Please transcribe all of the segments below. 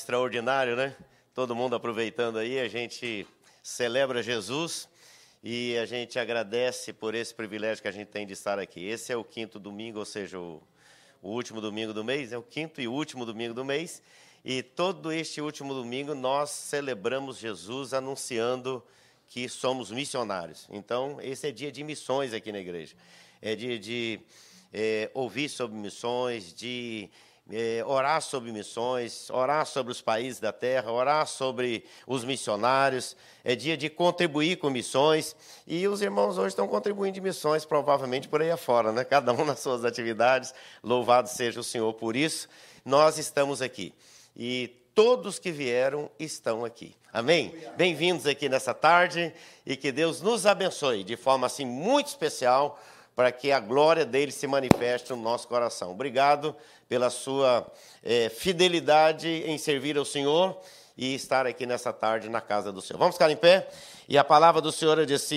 Extraordinário, né? Todo mundo aproveitando aí, a gente celebra Jesus e a gente agradece por esse privilégio que a gente tem de estar aqui. Esse é o quinto domingo, ou seja, o, o último domingo do mês, é o quinto e último domingo do mês. E todo este último domingo nós celebramos Jesus anunciando que somos missionários. Então, esse é dia de missões aqui na igreja. É dia de é, ouvir sobre missões, de é, orar sobre missões, orar sobre os países da terra, orar sobre os missionários. É dia de contribuir com missões. E os irmãos hoje estão contribuindo de missões, provavelmente por aí afora, né? cada um nas suas atividades. Louvado seja o Senhor por isso. Nós estamos aqui. E todos que vieram estão aqui. Amém? Bem-vindos aqui nessa tarde e que Deus nos abençoe de forma assim muito especial para que a glória dele se manifeste no nosso coração. Obrigado pela sua é, fidelidade em servir ao Senhor e estar aqui nessa tarde na casa do Senhor. Vamos ficar em pé? E a palavra do Senhor diz,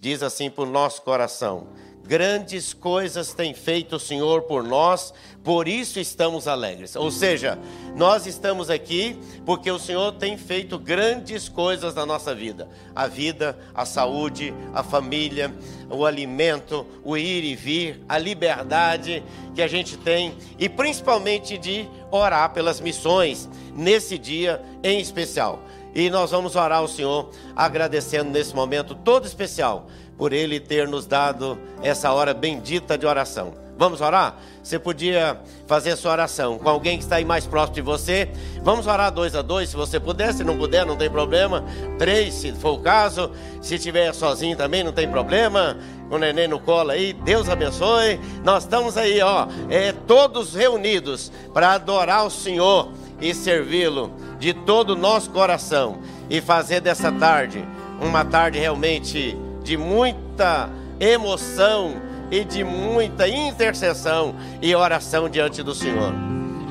diz assim para o nosso coração: Grandes coisas tem feito o Senhor por nós, por isso estamos alegres. Ou seja, nós estamos aqui porque o Senhor tem feito grandes coisas na nossa vida: a vida, a saúde, a família, o alimento, o ir e vir, a liberdade que a gente tem e principalmente de orar pelas missões nesse dia em especial. E nós vamos orar ao Senhor agradecendo nesse momento todo especial por Ele ter nos dado essa hora bendita de oração. Vamos orar? Você podia fazer sua oração com alguém que está aí mais próximo de você. Vamos orar dois a dois, se você puder. Se não puder, não tem problema. Três, se for o caso. Se estiver sozinho também, não tem problema. Com o neném no colo aí, Deus abençoe. Nós estamos aí, ó, é, todos reunidos para adorar o Senhor e servi-lo de todo o nosso coração e fazer dessa tarde uma tarde realmente de muita emoção e de muita intercessão e oração diante do Senhor.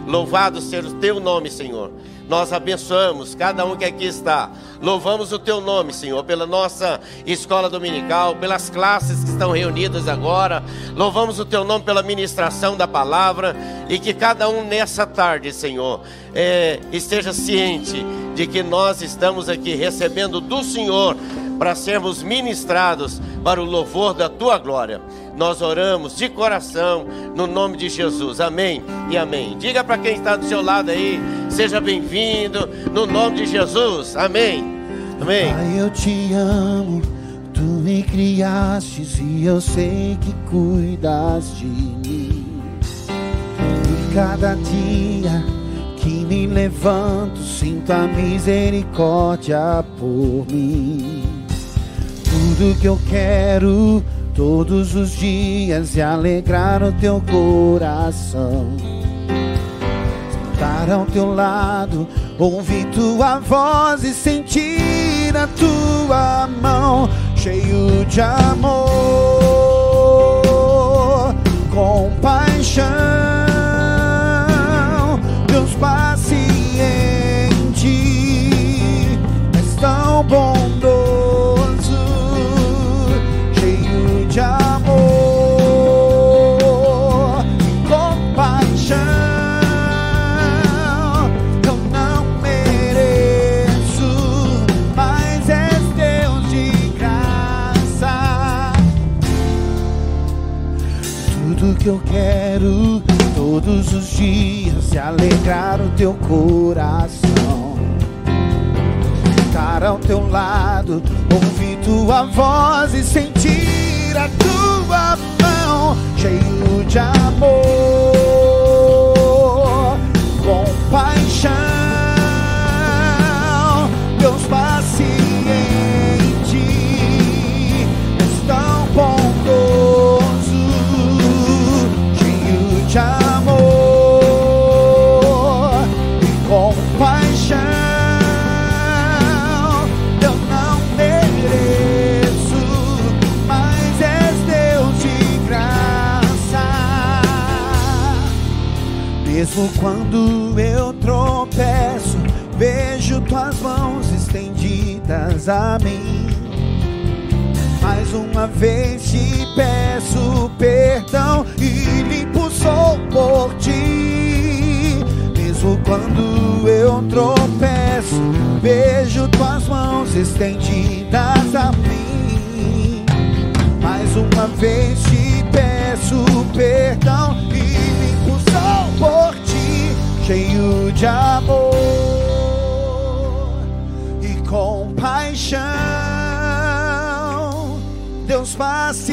Louvado seja o teu nome, Senhor. Nós abençoamos cada um que aqui está. Louvamos o teu nome, Senhor, pela nossa escola dominical, pelas classes que estão reunidas agora. Louvamos o teu nome pela ministração da palavra e que cada um nessa tarde, Senhor, é, esteja ciente de que nós estamos aqui recebendo do Senhor para sermos ministrados para o louvor da tua glória. Nós oramos de coração no nome de Jesus. Amém e amém. Diga para quem está do seu lado aí, seja bem-vindo no nome de Jesus. Amém. Amém. Pai, eu te amo. Tu me criastes e eu sei que cuidas de mim. E cada dia que me levanto, sinto a misericórdia por mim. Tudo que eu quero todos os dias é alegrar o teu coração. Sentar ao teu lado, ouvir tua voz e sentir a tua mão cheio de amor, compaixão. Que eu quero todos os dias é alegrar o teu coração. Estar ao teu lado, ouvir tua voz e sentir a tua mão cheio de amor, compaixão. Mesmo quando eu tropeço, vejo tuas mãos estendidas a mim. Mais uma vez te peço perdão e limpo sou por ti. Mesmo quando eu tropeço, vejo tuas mãos estendidas a mim. Mais uma vez te peço perdão cheio de amor e compaixão. Deus paciente,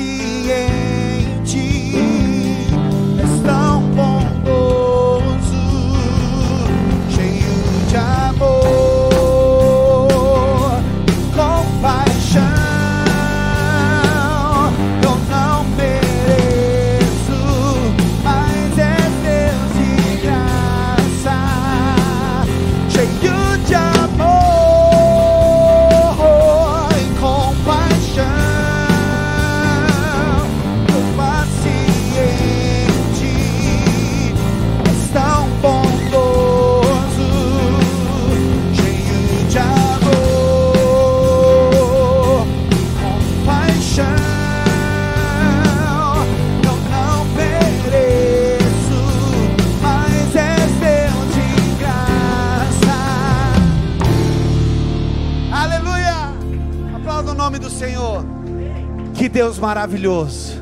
tão bondoso, cheio de amor maravilhoso.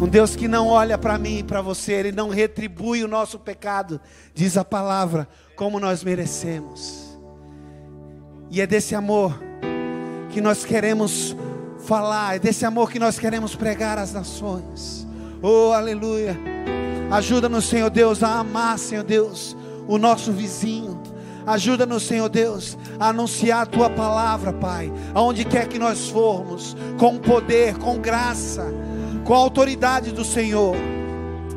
Um Deus que não olha para mim e para você, Ele não retribui o nosso pecado, diz a palavra, como nós merecemos. E é desse amor que nós queremos falar, é desse amor que nós queremos pregar às nações. Oh, aleluia. Ajuda-nos, Senhor Deus, a amar, Senhor Deus, o nosso vizinho. Ajuda-nos, Senhor Deus, a anunciar a tua palavra, Pai, aonde quer que nós formos, com poder, com graça, com a autoridade do Senhor.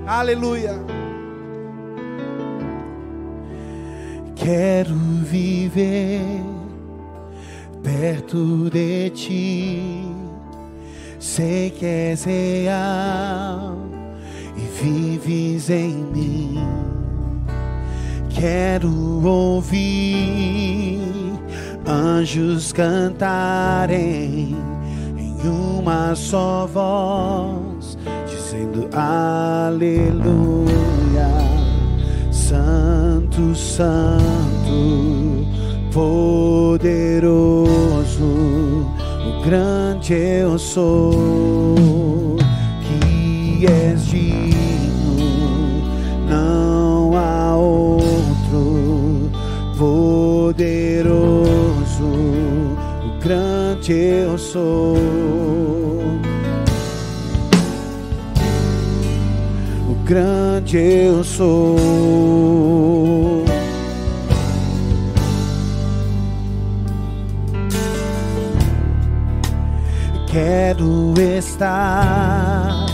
Aleluia. Quero viver perto de ti. Sei que és real e vives em mim. Quero ouvir anjos cantarem em uma só voz, dizendo aleluia. Santo, Santo, poderoso, o grande eu sou, que és digno, não grande eu sou. O grande eu sou. Quero estar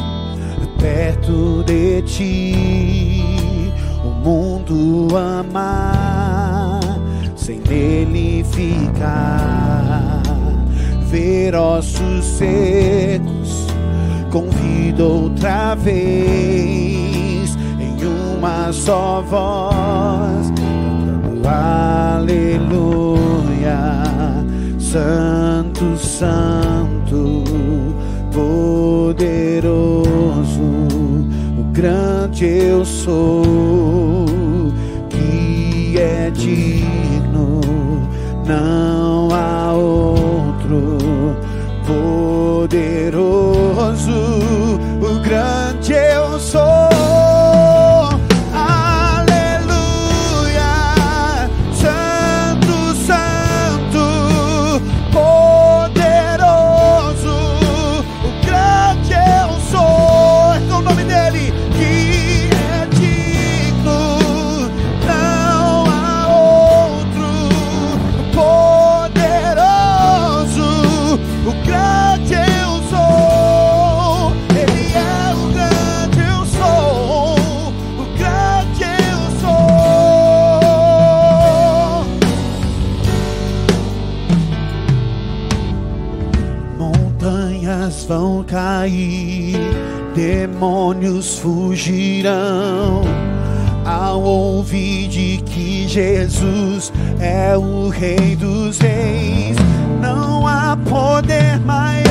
perto de ti, o mundo amar, sem nele ficar, ver ossos secos, convido outra vez, em uma só voz, aleluia. Santo, Santo, poderoso, o grande eu sou, que é digno, não há outro, poderoso, o grande eu vão cair, demônios fugirão. Ao ouvir de que Jesus é o Rei dos Reis, não há poder maior,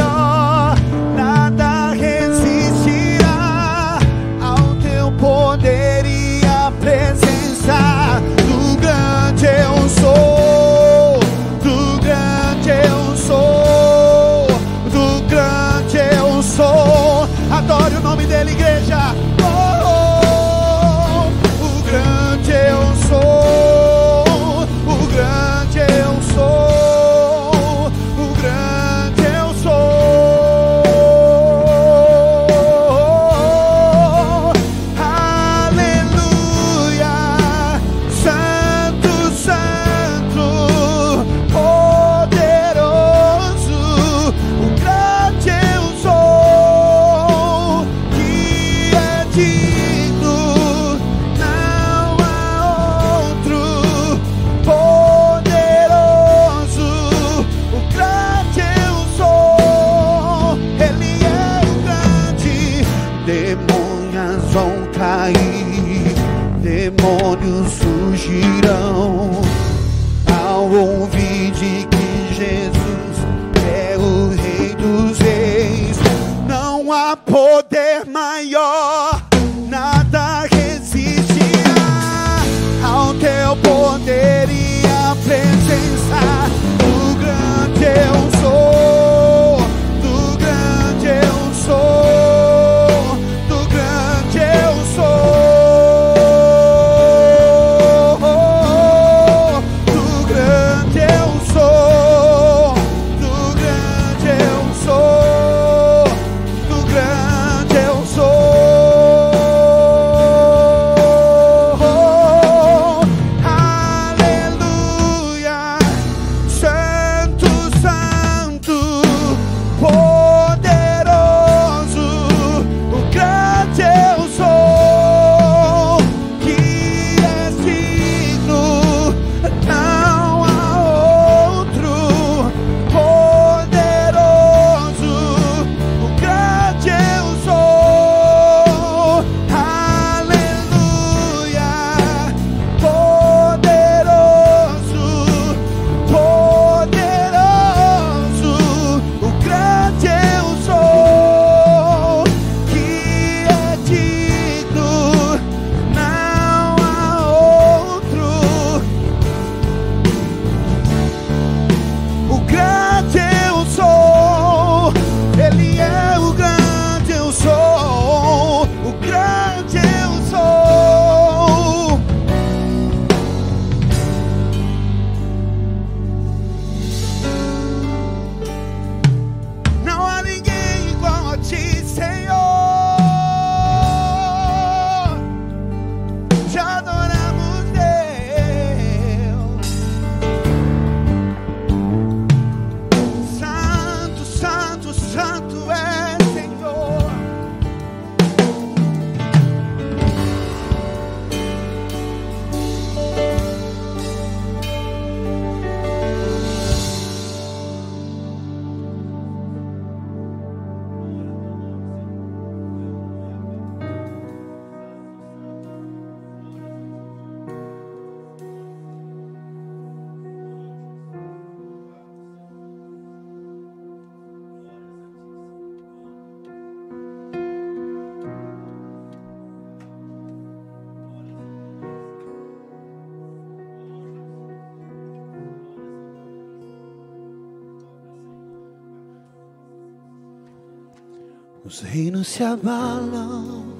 Os reinos se abalam,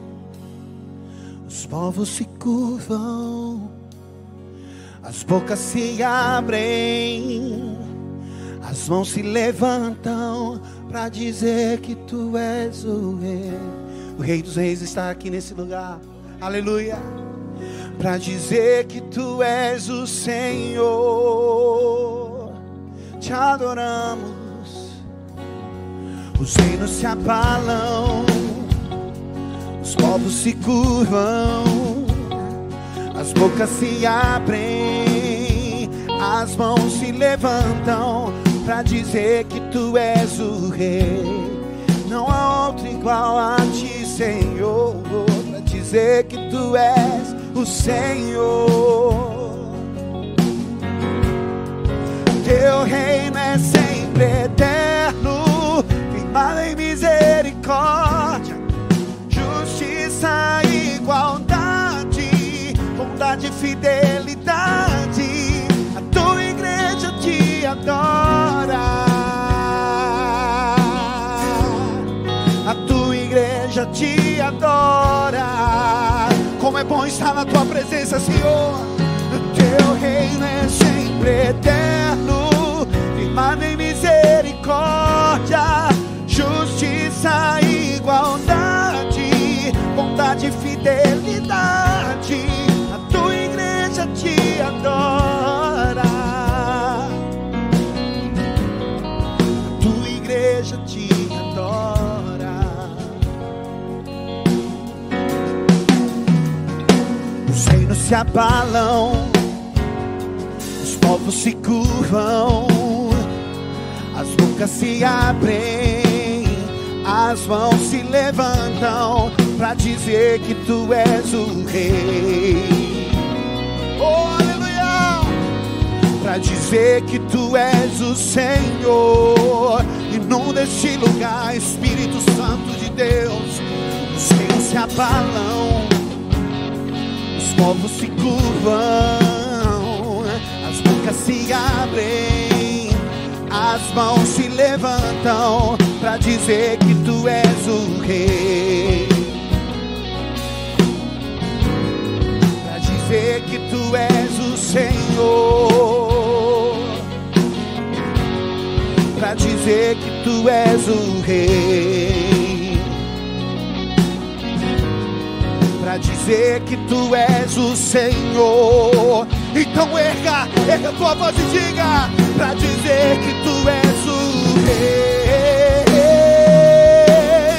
os povos se curvam, as bocas se abrem, as mãos se levantam para dizer que tu és o rei. O rei dos reis está aqui nesse lugar. Aleluia. Para dizer que tu és o Senhor. Te adoramos. Os reinos se abalam, os povos se curvam, as bocas se abrem, as mãos se levantam para dizer que tu és o rei. Não há outro igual a ti, Senhor, para dizer que tu és o Senhor. Teu reino é sempre eterno, em misericórdia, justiça e igualdade, bondade e fidelidade. A tua igreja te adora. A tua igreja te adora. Como é bom estar na tua presença, Senhor. Teu reino é sempre eterno, firmado em misericórdia, justiça igualdade, bondade fidelidade. A tua igreja te adora. A tua igreja te adora. Os reinos se abalam, os povos se curvam, as bocas se abrem, as mãos se levantam para dizer que tu és o rei. Oh, aleluia! para dizer que tu és o Senhor. Inunda este lugar, Espírito Santo de Deus. Os reinos se abalam, os povos se curvam, as bocas se abrem, as mãos se levantam para dizer que tu és o Rei. Para dizer que tu és o Senhor. Para dizer que tu és o Rei. Para dizer que tu és o Senhor. Então erga, erga tua voz e diga. Para dizer que o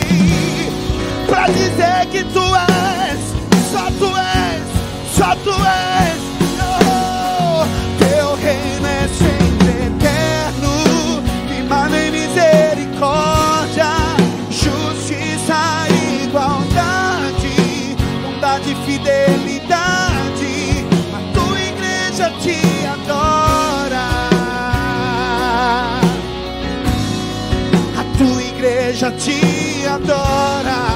Rei. Para dizer que tu és, só tu és, só tu és. Igreja te adora.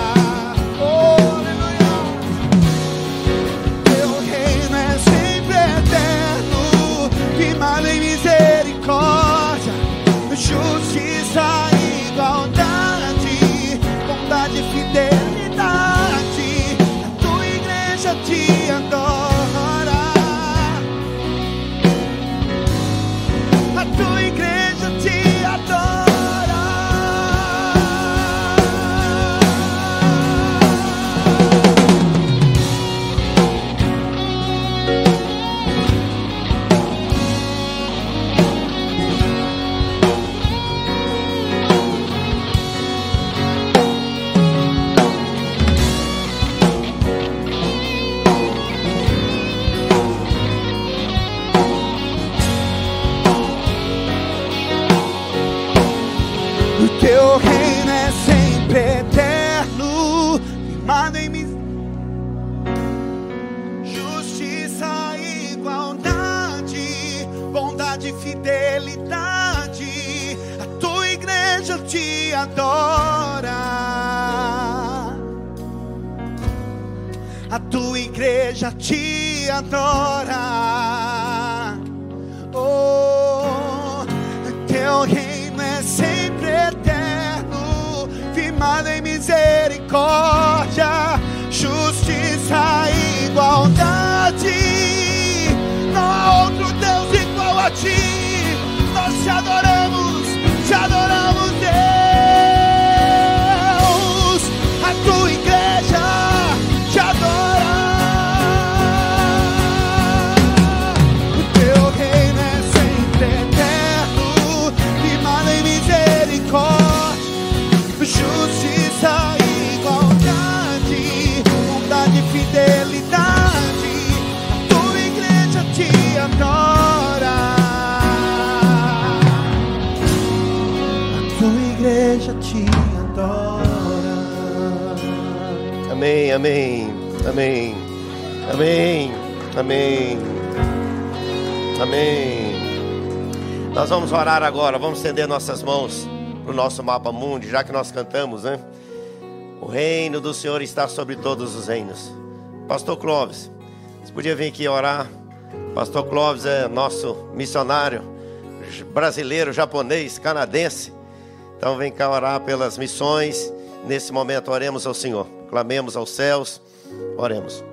Tua igreja te adora. Amém, amém, amém, amém, amém, amém. Nós vamos orar agora, vamos estender nossas mãos para o nosso mapa mundi, já que nós cantamos, né? O reino do Senhor está sobre todos os reinos. Pastor Clóvis, você podia vir aqui orar? Pastor Clóvis é nosso missionário brasileiro, japonês, canadense. Então vem cá orar pelas missões. Nesse momento oremos ao Senhor. Clamemos aos céus. Oremos.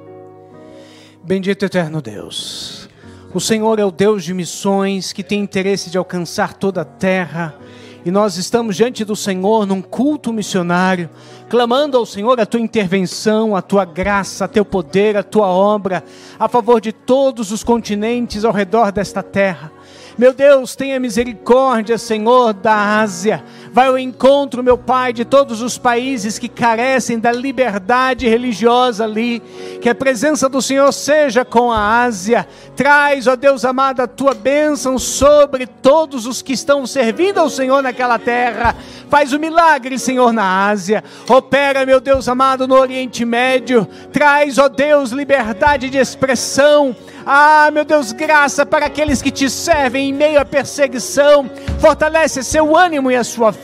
Bendito eterno Deus. O Senhor é o Deus de missões que tem interesse de alcançar toda a terra. E nós estamos diante do Senhor num culto missionário, clamando ao Senhor a tua intervenção, a tua graça, teu poder, a tua obra, a favor de todos os continentes ao redor desta terra. Meu Deus, tenha misericórdia, Senhor, da Ásia. Vai ao encontro, meu Pai, de todos os países que carecem da liberdade religiosa ali. Que a presença do Senhor seja com a Ásia. Traz, ó Deus amado, a tua bênção sobre todos os que estão servindo ao Senhor naquela terra. Faz o milagre, Senhor, na Ásia. Opera, meu Deus amado, no Oriente Médio. Traz, ó Deus, liberdade de expressão Ah, meu Deus, graça para aqueles que te servem em meio à perseguição. Fortalece seu ânimo e a sua fé.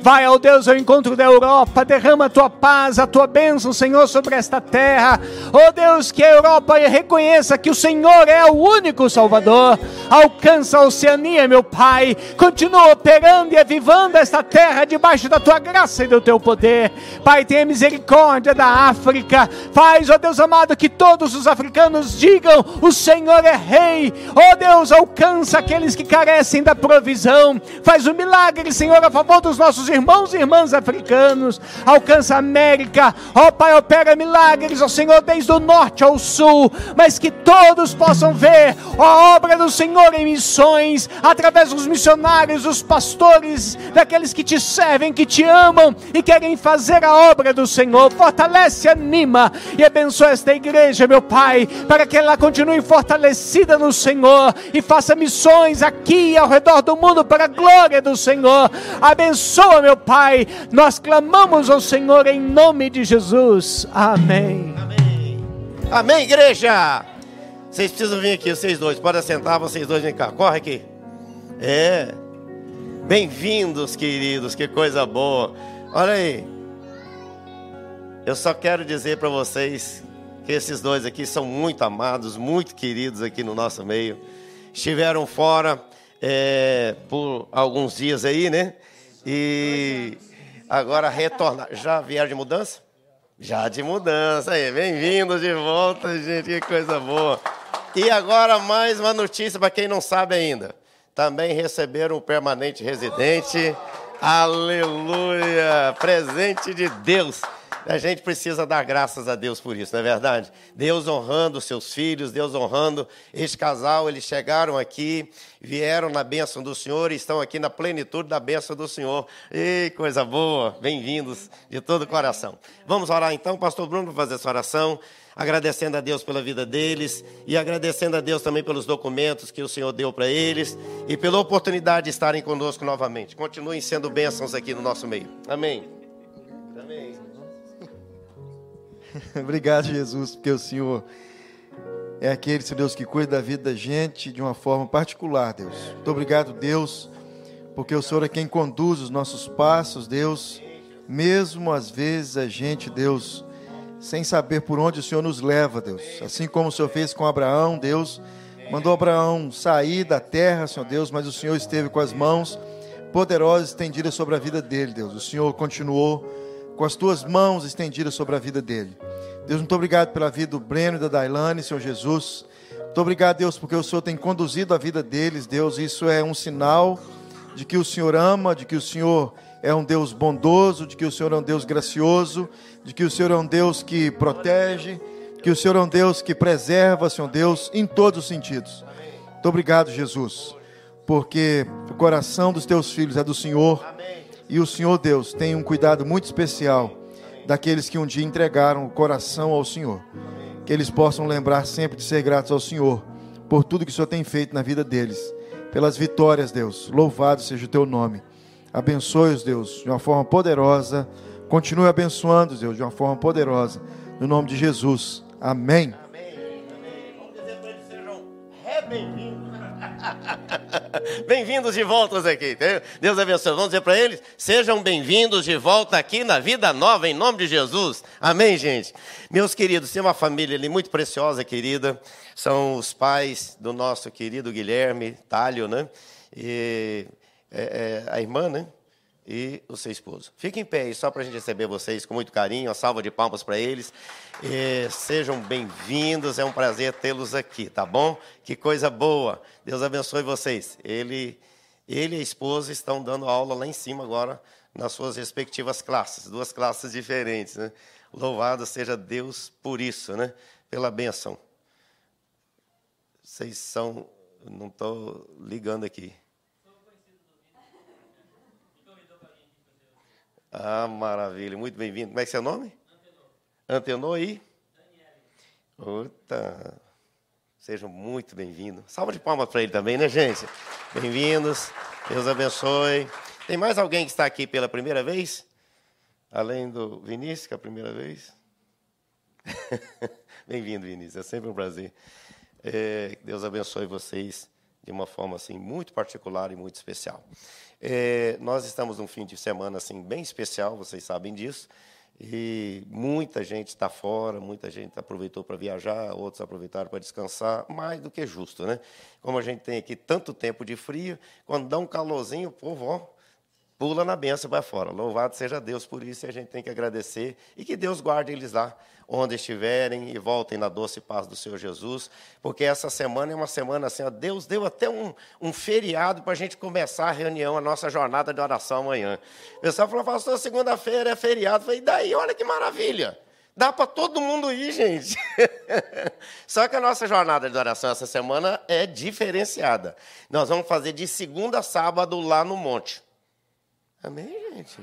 Vai, ó Deus, ao encontro da Europa. Derrama a tua paz, a tua bênção, Senhor, sobre esta terra. Ó Deus, que a Europa reconheça que o Senhor é o único Salvador. Alcança a Oceania, meu Pai. Continua operando e avivando esta terra debaixo da tua graça e do teu poder. Pai, tenha misericórdia da África. Faz, ó Deus amado, que todos os africanos digam: O Senhor é Rei. Ó Deus, alcança aqueles que carecem da provisão. Faz um milagre, Senhor, a dos nossos irmãos e irmãs africanos. Alcança a América. Ó Pai, opera milagres, ó Senhor, desde o norte ao sul. Mas que todos possam ver a obra do Senhor em missões, através dos missionários, dos pastores, daqueles que te servem, que te amam e querem fazer a obra do Senhor. Fortalece, anima e abençoa esta igreja, meu Pai, para que ela continue fortalecida no Senhor e faça missões aqui e ao redor do mundo para a glória do Senhor. Abençoa, meu Pai. Nós clamamos ao Senhor em nome de Jesus. Amém. Amém. Amém, igreja. Vocês precisam vir aqui, vocês dois. Podem sentar, vocês dois vem cá. Corre aqui. É. Bem-vindos, queridos. Que coisa boa. Olha aí. Eu só quero dizer para vocês que esses dois aqui são muito amados, muito queridos aqui no nosso meio. Estiveram fora é, por alguns dias aí, né? E agora retornar. Já vieram de mudança? Já de mudança aí. Bem-vindos de volta, gente. Que coisa boa. E agora mais uma notícia para quem não sabe ainda. Também receberam o permanente residente. Aleluia! Presente de Deus. A gente precisa dar graças a Deus por isso, não é verdade? Deus honrando seus filhos, Deus honrando este casal. Eles chegaram aqui, vieram na bênção do Senhor e estão aqui na plenitude da bênção do Senhor. Ei, coisa boa! Bem-vindos de todo o coração. Vamos orar então, Pastor Bruno, para fazer essa oração agradecendo a Deus pela vida deles e agradecendo a Deus também pelos documentos que o Senhor deu para eles e pela oportunidade de estarem conosco novamente. Continuem sendo bênçãos aqui no nosso meio. Amém. Amém. Obrigado, Jesus, porque o Senhor é aquele, Senhor Deus, que cuida da vida da gente de uma forma particular, Deus. Muito obrigado, Deus, porque o Senhor é quem conduz os nossos passos, Deus. Mesmo às vezes a gente, Deus, sem saber por onde o Senhor nos leva, Deus. Assim como o Senhor fez com Abraão, Deus, mandou Abraão sair da terra, Senhor Deus, mas o Senhor esteve com as mãos poderosas estendidas sobre a vida dele, Deus. O Senhor continuou com as tuas mãos estendidas sobre a vida dele. Deus, muito obrigado pela vida do Breno e da Dailane, Senhor Jesus. Muito obrigado, Deus, porque o Senhor tem conduzido a vida deles, Deus. Isso é um sinal de que o Senhor ama, de que o Senhor é um Deus bondoso, de que o Senhor é um Deus gracioso, de que o Senhor é um Deus que protege, que o Senhor é um Deus que preserva, Senhor Deus, em todos os sentidos. Muito obrigado, Jesus, porque o coração dos teus filhos é do Senhor e o Senhor, Deus, tem um cuidado muito especial daqueles que um dia entregaram o coração ao Senhor. Que eles possam lembrar sempre de ser gratos ao Senhor por tudo que o Senhor tem feito na vida deles, pelas vitórias, Deus. Louvado seja o teu nome. Abençoe-os, Deus, de uma forma poderosa. Continue abençoando, Deus, de uma forma poderosa. No nome de Jesus. Amém. Amém. Vamos dizer para eles sejam. bem-vindos de volta aqui. Deus abençoe. Vamos dizer para eles: sejam bem-vindos de volta aqui na vida nova, em nome de Jesus. Amém, gente? Meus queridos, tem uma família ali muito preciosa, querida. São os pais do nosso querido Guilherme Talho, né? E é, é, a irmã, né? E o seu esposo. Fiquem em pé aí, só para a gente receber vocês com muito carinho. Uma salva de palmas para eles. E sejam bem-vindos, é um prazer tê-los aqui, tá bom? Que coisa boa. Deus abençoe vocês. Ele, ele e a esposa estão dando aula lá em cima agora, nas suas respectivas classes, duas classes diferentes, né? Louvado seja Deus por isso, né? Pela benção. Vocês são. Não estou ligando aqui. Ah, maravilha, muito bem-vindo. Como é que é seu nome? Antenor. E? Daniele. Sejam muito bem-vindos. Salva de palmas para ele também, né, gente? Bem-vindos. Deus abençoe. Tem mais alguém que está aqui pela primeira vez? Além do Vinícius, que é a primeira vez? Bem-vindo, Vinícius. É sempre um prazer. É, Deus abençoe vocês de uma forma assim muito particular e muito especial. É, nós estamos num fim de semana assim bem especial, vocês sabem disso. E muita gente está fora, muita gente aproveitou para viajar, outros aproveitaram para descansar, mais do que justo, né? Como a gente tem aqui tanto tempo de frio, quando dá um calorzinho, o povo ó, pula na benção para fora. Louvado seja Deus por isso, e a gente tem que agradecer e que Deus guarde eles lá onde estiverem e voltem na doce paz do Senhor Jesus, porque essa semana é uma semana assim, ó, Deus deu até um, um feriado para a gente começar a reunião, a nossa jornada de oração amanhã. O pessoal falou, pastor, segunda-feira é feriado. Eu falei, e daí? Olha que maravilha! Dá para todo mundo ir, gente. Só que a nossa jornada de oração essa semana é diferenciada. Nós vamos fazer de segunda a sábado lá no monte. Amém, gente?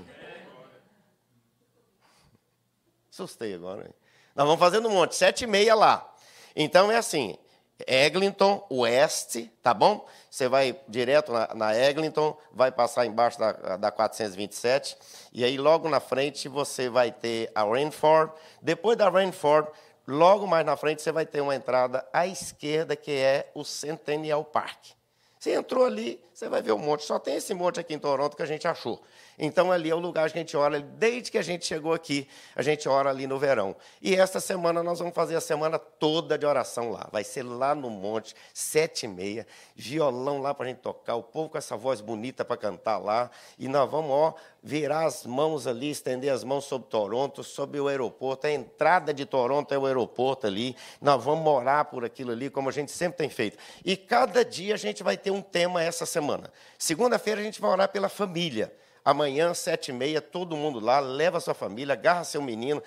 Assustei agora. Hein? Nós vamos fazer no monte, sete e meia lá. Então é assim, Eglinton, oeste, tá bom? Você vai direto na, na Eglinton, vai passar embaixo da, da 427, e aí logo na frente você vai ter a Rainford. Depois da Rainford, logo mais na frente você vai ter uma entrada à esquerda, que é o Centennial Park. Você entrou ali, você vai ver um monte. Só tem esse monte aqui em Toronto que a gente achou. Então, ali é o lugar que a gente ora. Desde que a gente chegou aqui, a gente ora ali no verão. E esta semana nós vamos fazer a semana toda de oração lá. Vai ser lá no monte, sete e meia. Violão lá para a gente tocar. O povo com essa voz bonita para cantar lá. E nós vamos, ó, virar as mãos ali, estender as mãos sobre Toronto, sobre o aeroporto. A entrada de Toronto é o aeroporto ali. Nós vamos morar por aquilo ali, como a gente sempre tem feito. E cada dia a gente vai ter um tema essa semana. Segunda-feira a gente vai orar pela família. Amanhã, sete e meia, todo mundo lá, leva sua família, agarra seu menino,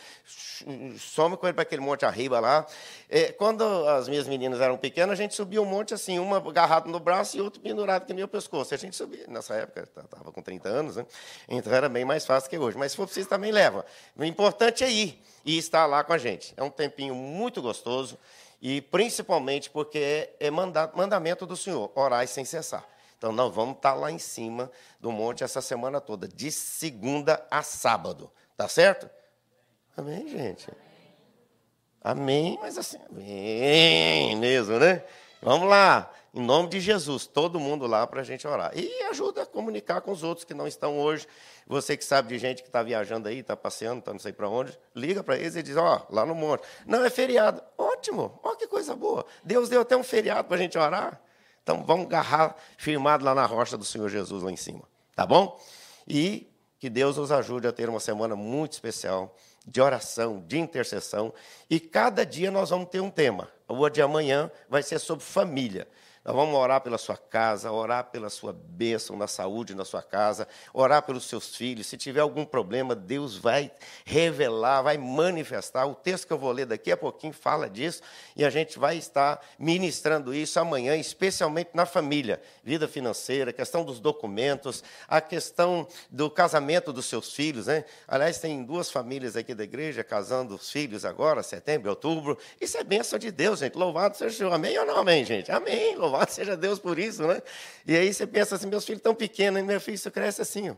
some com ele para aquele monte arriba lá. É, quando as minhas meninas eram pequenas, a gente subia um monte assim, uma agarrada no braço e outra pendurada que nem o pescoço. A gente subia, nessa época, estava com 30 anos, né? então era bem mais fácil que hoje. Mas se for preciso, também leva. O importante é ir e estar lá com a gente. É um tempinho muito gostoso e principalmente porque é mandamento do Senhor, orar sem cessar. Então, nós vamos estar lá em cima do monte essa semana toda, de segunda a sábado. Tá certo? Amém, gente? Amém, mas assim, amém mesmo, né? Vamos lá, em nome de Jesus, todo mundo lá para a gente orar. E ajuda a comunicar com os outros que não estão hoje. Você que sabe de gente que está viajando aí, está passeando, está não sei para onde, liga para eles e diz: Ó, lá no monte. Não, é feriado. Ótimo, ó, que coisa boa. Deus deu até um feriado para a gente orar. Então vamos agarrar firmado lá na rocha do Senhor Jesus lá em cima, tá bom? E que Deus nos ajude a ter uma semana muito especial de oração, de intercessão, e cada dia nós vamos ter um tema. O de amanhã vai ser sobre família. Nós vamos orar pela sua casa, orar pela sua bênção na saúde na sua casa, orar pelos seus filhos. Se tiver algum problema, Deus vai revelar, vai manifestar. O texto que eu vou ler daqui a pouquinho fala disso e a gente vai estar ministrando isso amanhã, especialmente na família, vida financeira, questão dos documentos, a questão do casamento dos seus filhos. Né? Aliás, tem duas famílias aqui da igreja casando os filhos agora, setembro, outubro. Isso é bênção de Deus, gente. Louvado seja o Senhor. Amém ou não amém, gente? Amém. Louvado Louvado seja Deus por isso, né? E aí você pensa assim, meus filhos tão pequenos, meu filho cresce assim, ó.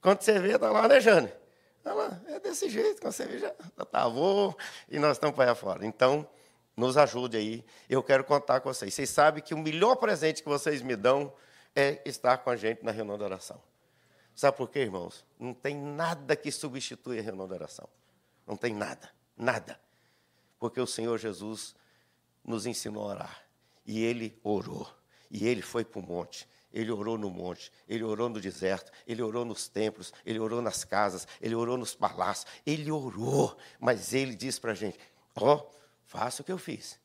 Quando você vê, está lá, né, Jane? Está lá, é desse jeito, quando você vê, já está avô, e nós estamos para fora. Então, nos ajude aí, eu quero contar com vocês. Vocês sabem que o melhor presente que vocês me dão é estar com a gente na reunião da oração. Sabe por quê, irmãos? Não tem nada que substitui a reunião da oração. Não tem nada, nada. Porque o Senhor Jesus nos ensinou a orar. E ele orou. E ele foi para o monte. Ele orou no monte, ele orou no deserto, ele orou nos templos, ele orou nas casas, ele orou nos palácios, ele orou, mas ele disse para a gente: Ó, oh, faça o que eu fiz.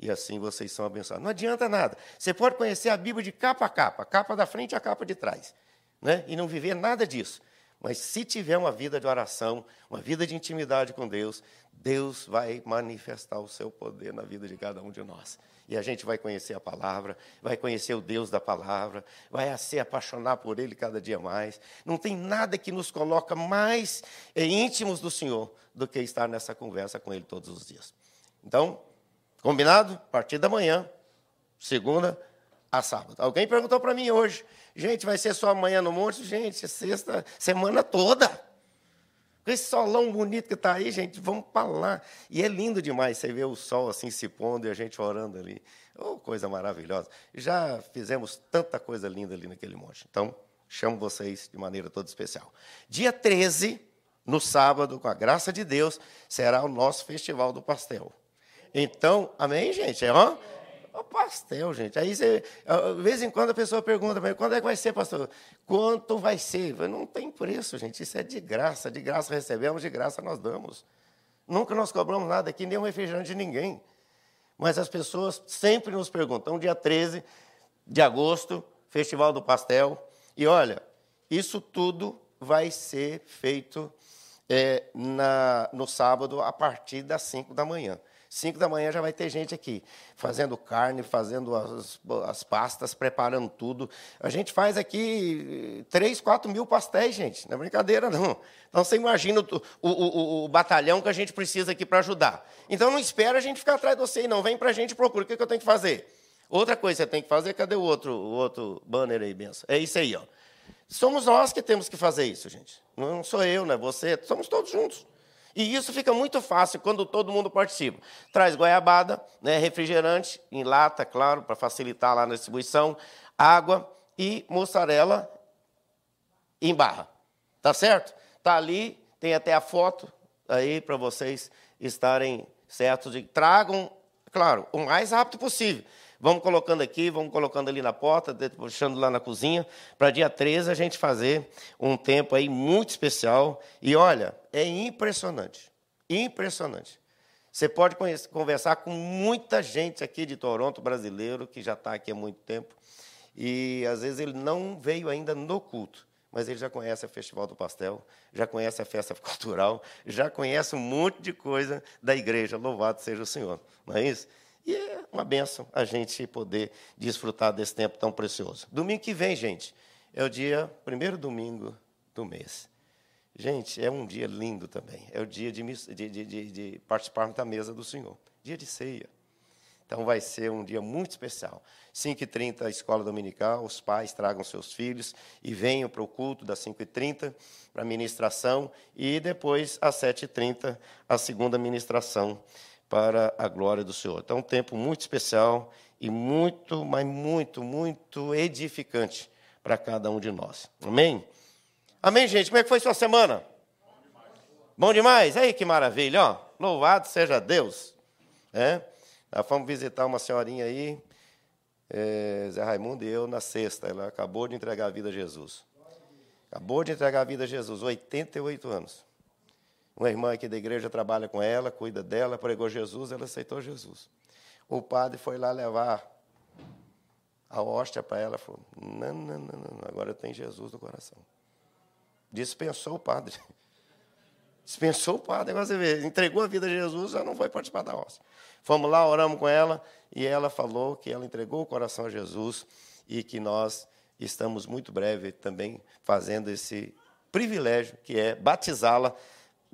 E assim vocês são abençoados. Não adianta nada. Você pode conhecer a Bíblia de capa a capa, capa da frente a capa de trás, né? e não viver nada disso. Mas se tiver uma vida de oração, uma vida de intimidade com Deus, Deus vai manifestar o seu poder na vida de cada um de nós e a gente vai conhecer a palavra, vai conhecer o Deus da palavra, vai se apaixonar por Ele cada dia mais. Não tem nada que nos coloca mais íntimos do Senhor do que estar nessa conversa com Ele todos os dias. Então, combinado? A partir da manhã, segunda a sábado. Alguém perguntou para mim hoje, gente, vai ser só amanhã no monte? Gente, é sexta, semana toda. Esse solão bonito que está aí, gente, vamos para lá. E é lindo demais você ver o sol assim se pondo e a gente orando ali. Oh, coisa maravilhosa. Já fizemos tanta coisa linda ali naquele monte. Então, chamo vocês de maneira toda especial. Dia 13, no sábado, com a graça de Deus, será o nosso Festival do Pastel. Então, amém, gente? É, ó, o pastel, gente. Aí, você, de vez em quando, a pessoa pergunta, mas quando é que vai ser, pastor? Quanto vai ser? Não tem preço, gente. Isso é de graça. De graça recebemos, de graça nós damos. Nunca nós cobramos nada aqui, nem um refrigerante de ninguém. Mas as pessoas sempre nos perguntam. Dia 13 de agosto, Festival do Pastel. E olha, isso tudo vai ser feito é, na, no sábado a partir das 5 da manhã. 5 da manhã já vai ter gente aqui, fazendo carne, fazendo as, as pastas, preparando tudo. A gente faz aqui 3, 4 mil pastéis, gente. Não é brincadeira, não. Então você imagina o, o, o, o batalhão que a gente precisa aqui para ajudar. Então não espera a gente ficar atrás de você, não. Vem para a gente e procura. O que, que eu tenho que fazer? Outra coisa que você tem que fazer, cadê o outro, o outro banner aí, benção? É isso aí, ó. Somos nós que temos que fazer isso, gente. Não sou eu, não é você, somos todos juntos. E isso fica muito fácil quando todo mundo participa. Traz goiabada, né, refrigerante, em lata, claro, para facilitar lá na distribuição, água e mussarela em barra. Tá certo? Tá ali, tem até a foto aí para vocês estarem certos de tragam, claro, o mais rápido possível. Vamos colocando aqui, vamos colocando ali na porta, deixando lá na cozinha, para dia 13 a gente fazer um tempo aí muito especial. E olha, é impressionante, impressionante. Você pode conhecer, conversar com muita gente aqui de Toronto, brasileiro, que já está aqui há muito tempo, e às vezes ele não veio ainda no culto, mas ele já conhece o Festival do Pastel, já conhece a festa cultural, já conhece um monte de coisa da igreja. Louvado seja o Senhor, não é isso? E é uma benção a gente poder desfrutar desse tempo tão precioso. Domingo que vem, gente, é o dia, primeiro domingo do mês. Gente, é um dia lindo também. É o dia de, de, de, de participarmos da mesa do Senhor. Dia de ceia. Então vai ser um dia muito especial. 5h30, a escola dominical, os pais tragam seus filhos e venham para o culto das 5h30 para a ministração e depois às 7h30 a segunda ministração para a glória do Senhor. Então, um tempo muito especial e muito, mas muito, muito edificante para cada um de nós. Amém? Amém, gente? Como é que foi sua semana? Bom demais. Bom demais? Aí que maravilha, ó. Louvado seja Deus. É? Nós fomos visitar uma senhorinha aí, é, Zé Raimundo e eu, na sexta. Ela acabou de entregar a vida a Jesus. Acabou de entregar a vida a Jesus, 88 anos. Uma irmã aqui da igreja trabalha com ela, cuida dela, pregou Jesus, ela aceitou Jesus. O padre foi lá levar a hóstia para ela, falou: não, não, não, não, agora tem Jesus no coração. Dispensou o padre. Dispensou o padre, agora você vê, entregou a vida a Jesus, já não foi participar da hóstia. Fomos lá, oramos com ela, e ela falou que ela entregou o coração a Jesus e que nós estamos muito breve também fazendo esse privilégio que é batizá-la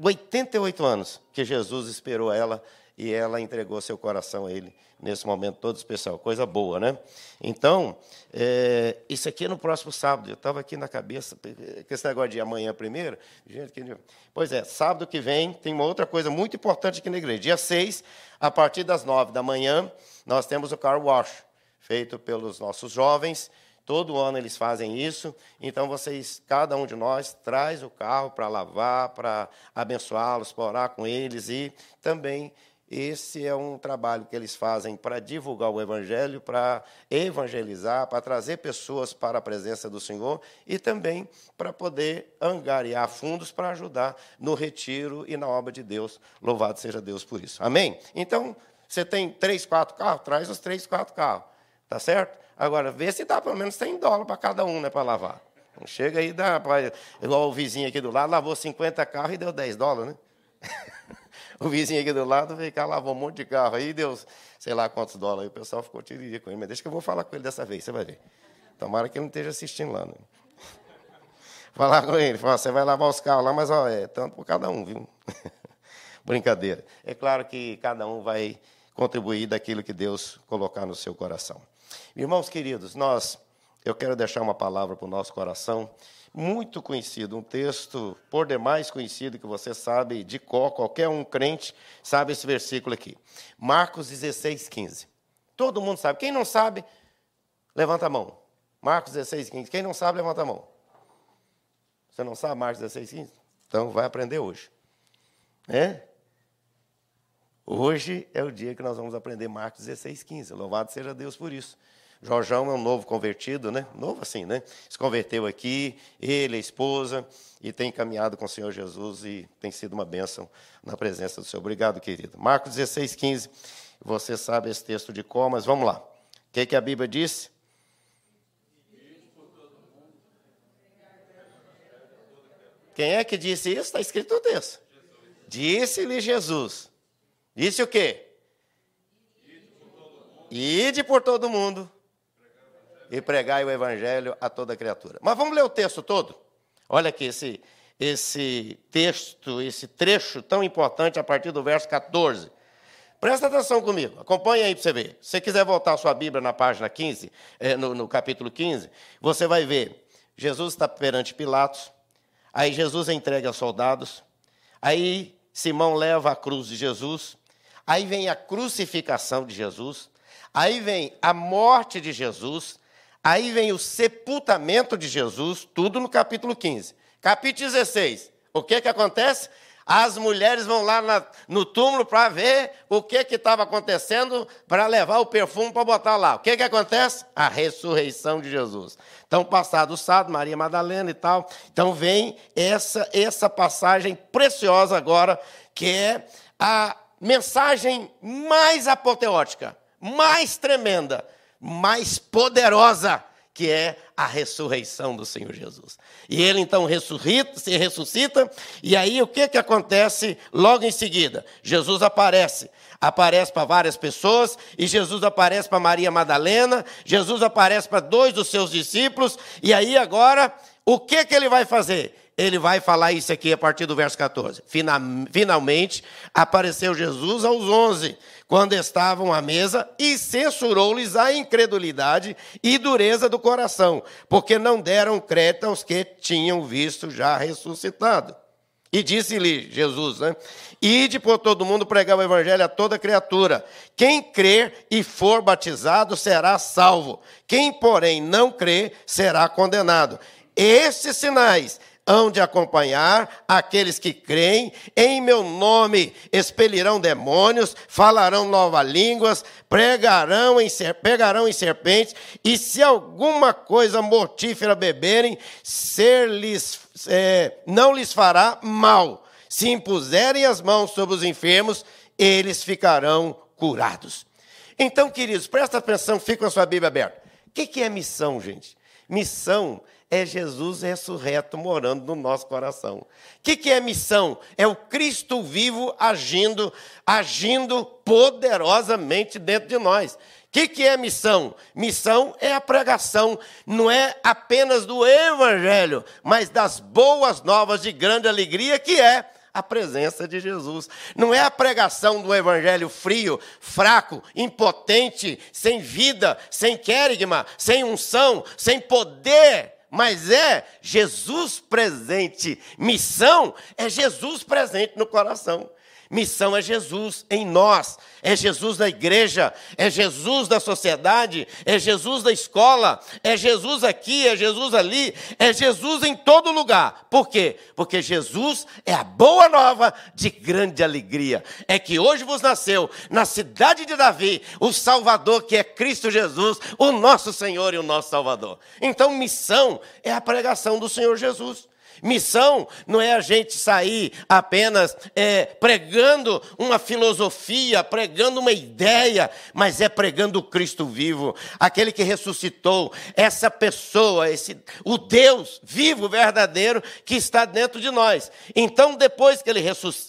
88 anos que Jesus esperou ela e ela entregou seu coração a ele nesse momento todo especial. Coisa boa, né? Então, é, isso aqui é no próximo sábado. Eu estava aqui na cabeça, com esse negócio de amanhã primeiro. Gente, que... Pois é, sábado que vem tem uma outra coisa muito importante aqui na igreja. Dia 6, a partir das 9 da manhã, nós temos o car wash, feito pelos nossos jovens. Todo ano eles fazem isso. Então, vocês, cada um de nós, traz o carro para lavar, para abençoá-los, para orar com eles. E também esse é um trabalho que eles fazem para divulgar o Evangelho, para evangelizar, para trazer pessoas para a presença do Senhor e também para poder angariar fundos para ajudar no retiro e na obra de Deus. Louvado seja Deus por isso. Amém? Então, você tem três, quatro carros? Traz os três, quatro carros. Tá certo? Agora, vê se dá pelo menos 100 dólares para cada um, né, para lavar. Chega aí, dá, pra, igual o vizinho aqui do lado, lavou 50 carros e deu 10 dólares, né? o vizinho aqui do lado veio cá, lavou um monte de carro aí, deu sei lá quantos dólares. Aí o pessoal ficou tiririca com ele, mas deixa que eu vou falar com ele dessa vez, você vai ver. Tomara que ele não esteja assistindo lá. Né? Falar com ele, falar, você vai lavar os carros lá, mas ó, é tanto por cada um, viu? Brincadeira. É claro que cada um vai contribuir daquilo que Deus colocar no seu coração. Irmãos queridos, nós eu quero deixar uma palavra para o nosso coração, muito conhecido, um texto por demais conhecido, que você sabe de cor, qualquer um crente sabe esse versículo aqui. Marcos 16, 15. Todo mundo sabe. Quem não sabe, levanta a mão. Marcos 16, 15. Quem não sabe, levanta a mão. Você não sabe Marcos 16, 15? Então vai aprender hoje. É? Hoje é o dia que nós vamos aprender Marcos 16, 15. Louvado seja Deus por isso. Jorjão é um novo convertido, né? Novo assim, né? Se converteu aqui, ele, a esposa, e tem caminhado com o Senhor Jesus e tem sido uma bênção na presença do Senhor. Obrigado, querido. Marcos 16, 15. Você sabe esse texto de cor, mas vamos lá. O que, que a Bíblia diz? Quem é que disse isso? Está escrito no texto. Disse-lhe Jesus. Disse o quê? Ide por todo mundo e pregai o evangelho a toda criatura. Mas vamos ler o texto todo? Olha aqui esse, esse texto, esse trecho tão importante a partir do verso 14. Presta atenção comigo, acompanha aí para você ver. Se você quiser voltar a sua Bíblia na página 15, eh, no, no capítulo 15, você vai ver. Jesus está perante Pilatos, aí Jesus é entregue aos soldados, aí Simão leva a cruz de Jesus, aí vem a crucificação de Jesus, aí vem a morte de Jesus, Aí vem o sepultamento de Jesus, tudo no capítulo 15. Capítulo 16, o que, que acontece? As mulheres vão lá na, no túmulo para ver o que estava acontecendo, para levar o perfume para botar lá. O que, que acontece? A ressurreição de Jesus. Então, passado o sábado, Maria Madalena e tal. Então, vem essa, essa passagem preciosa agora, que é a mensagem mais apoteótica, mais tremenda mais poderosa, que é a ressurreição do Senhor Jesus. E ele então ressuscita, se ressuscita, e aí o que, que acontece logo em seguida? Jesus aparece. Aparece para várias pessoas, e Jesus aparece para Maria Madalena, Jesus aparece para dois dos seus discípulos, e aí agora, o que, que ele vai fazer? Ele vai falar isso aqui a partir do verso 14. Finalmente apareceu Jesus aos onze, quando estavam à mesa, e censurou-lhes a incredulidade e dureza do coração, porque não deram crédito aos que tinham visto já ressuscitado. E disse-lhe Jesus, né? Ide por todo mundo pregar o evangelho a toda criatura. Quem crer e for batizado será salvo. Quem, porém, não crer será condenado. Esses sinais hão de acompanhar aqueles que creem, em meu nome expelirão demônios, falarão novas línguas, pregarão em, pegarão em serpentes, e se alguma coisa mortífera beberem, -lhes, é, não lhes fará mal. Se impuserem as mãos sobre os enfermos, eles ficarão curados. Então, queridos, presta atenção, fica com a sua Bíblia aberta. O que é missão, gente? Missão é Jesus ressurreto morando no nosso coração. O que, que é missão? É o Cristo vivo agindo, agindo poderosamente dentro de nós. O que, que é missão? Missão é a pregação, não é apenas do Evangelho, mas das boas novas de grande alegria, que é a presença de Jesus. Não é a pregação do evangelho frio, fraco, impotente, sem vida, sem querigma, sem unção, sem poder mas é Jesus presente. Missão é Jesus presente no coração. Missão é Jesus em nós, é Jesus da igreja, é Jesus da sociedade, é Jesus da escola, é Jesus aqui, é Jesus ali, é Jesus em todo lugar. Por quê? Porque Jesus é a boa nova de grande alegria. É que hoje vos nasceu na cidade de Davi o Salvador, que é Cristo Jesus, o nosso Senhor e o nosso Salvador. Então, missão é a pregação do Senhor Jesus. Missão não é a gente sair apenas é, pregando uma filosofia, pregando uma ideia, mas é pregando o Cristo vivo, aquele que ressuscitou, essa pessoa, esse, o Deus vivo, verdadeiro, que está dentro de nós. Então, depois que ele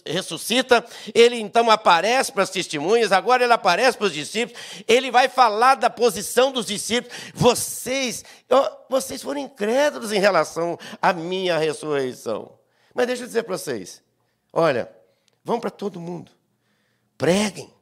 ressuscita, ele então aparece para as testemunhas, agora ele aparece para os discípulos, ele vai falar da posição dos discípulos. Vocês vocês foram incrédulos em relação à minha ressurreição. Mas deixa eu dizer para vocês: olha, vão para todo mundo, preguem.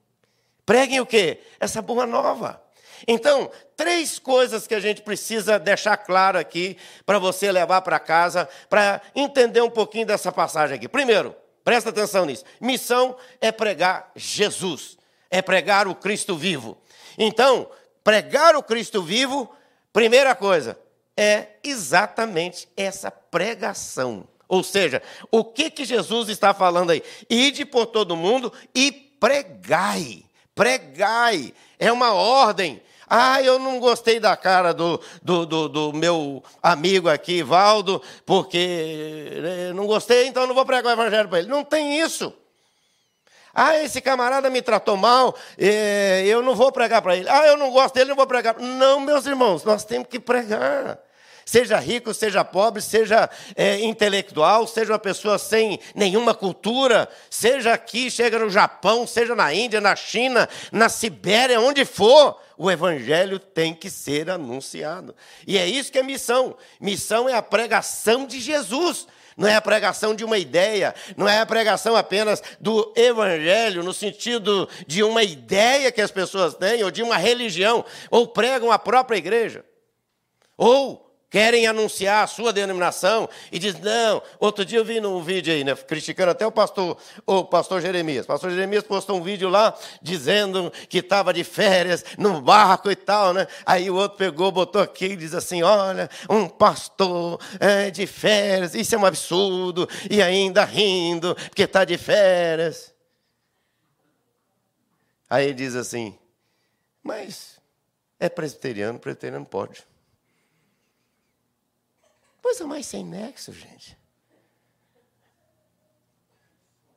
Preguem o quê? Essa boa nova. Então, três coisas que a gente precisa deixar claro aqui para você levar para casa, para entender um pouquinho dessa passagem aqui. Primeiro, presta atenção nisso: missão é pregar Jesus, é pregar o Cristo vivo. Então, pregar o Cristo vivo, primeira coisa, é exatamente essa pregação. Ou seja, o que, que Jesus está falando aí? Ide por todo mundo e pregai. Pregai. É uma ordem. Ah, eu não gostei da cara do, do, do, do meu amigo aqui, Valdo, porque eh, não gostei, então não vou pregar o evangelho para ele. Não tem isso. Ah, esse camarada me tratou mal, eh, eu não vou pregar para ele. Ah, eu não gosto dele, não vou pregar. Não, meus irmãos, nós temos que pregar seja rico, seja pobre, seja é, intelectual, seja uma pessoa sem nenhuma cultura, seja aqui, chega no Japão, seja na Índia, na China, na Sibéria, onde for, o evangelho tem que ser anunciado. E é isso que é missão. Missão é a pregação de Jesus não é a pregação de uma ideia, não é a pregação apenas do evangelho, no sentido de uma ideia que as pessoas têm, ou de uma religião, ou pregam a própria igreja, ou querem anunciar a sua denominação e diz não. Outro dia eu vi num vídeo aí, né, criticando até o pastor, o pastor Jeremias. O pastor Jeremias postou um vídeo lá dizendo que estava de férias no barco e tal, né? Aí o outro pegou, botou aqui e diz assim: olha, um pastor é, de férias, isso é um absurdo, e ainda rindo, porque está de férias. Aí ele diz assim, mas é presbiteriano, presbiteriano pode. Coisa mais sem nexo, gente.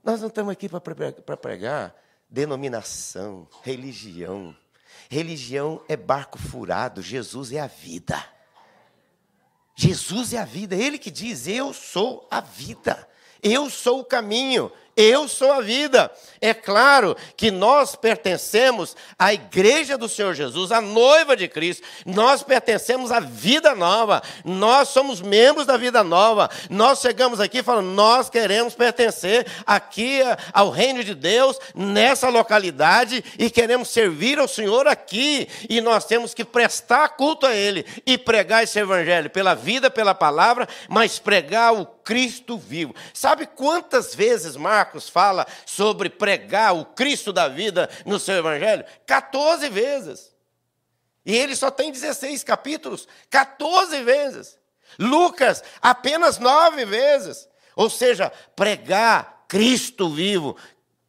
Nós não estamos aqui para pregar denominação, religião. Religião é barco furado, Jesus é a vida. Jesus é a vida, Ele que diz: Eu sou a vida, eu sou o caminho, eu sou a vida. É claro que nós pertencemos à igreja do Senhor Jesus, à noiva de Cristo. Nós pertencemos à vida nova. Nós somos membros da vida nova. Nós chegamos aqui falando, nós queremos pertencer aqui ao reino de Deus, nessa localidade, e queremos servir ao Senhor aqui. E nós temos que prestar culto a Ele e pregar esse evangelho pela vida, pela palavra, mas pregar o Cristo vivo. Sabe quantas vezes Marcos fala sobre pregar o Cristo da vida no seu evangelho? 14 vezes. E ele só tem 16 capítulos, 14 vezes. Lucas, apenas nove vezes. Ou seja, pregar Cristo vivo,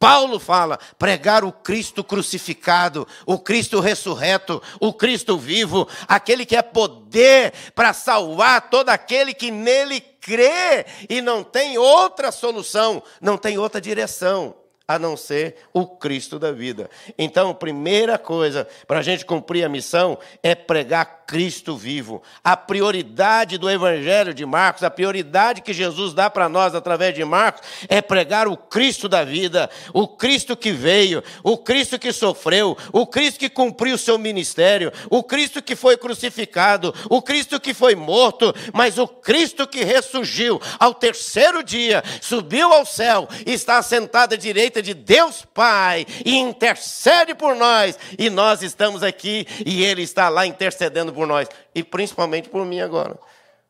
Paulo fala: pregar o Cristo crucificado, o Cristo ressurreto, o Cristo vivo, aquele que é poder para salvar todo aquele que nele crê e não tem outra solução, não tem outra direção a não ser o Cristo da vida. Então, primeira coisa para a gente cumprir a missão é pregar Cristo vivo. A prioridade do Evangelho de Marcos, a prioridade que Jesus dá para nós através de Marcos, é pregar o Cristo da vida, o Cristo que veio, o Cristo que sofreu, o Cristo que cumpriu o seu ministério, o Cristo que foi crucificado, o Cristo que foi morto, mas o Cristo que ressurgiu ao terceiro dia, subiu ao céu, está sentado à direita de Deus Pai e intercede por nós, e nós estamos aqui e Ele está lá intercedendo por nós, e principalmente por mim agora.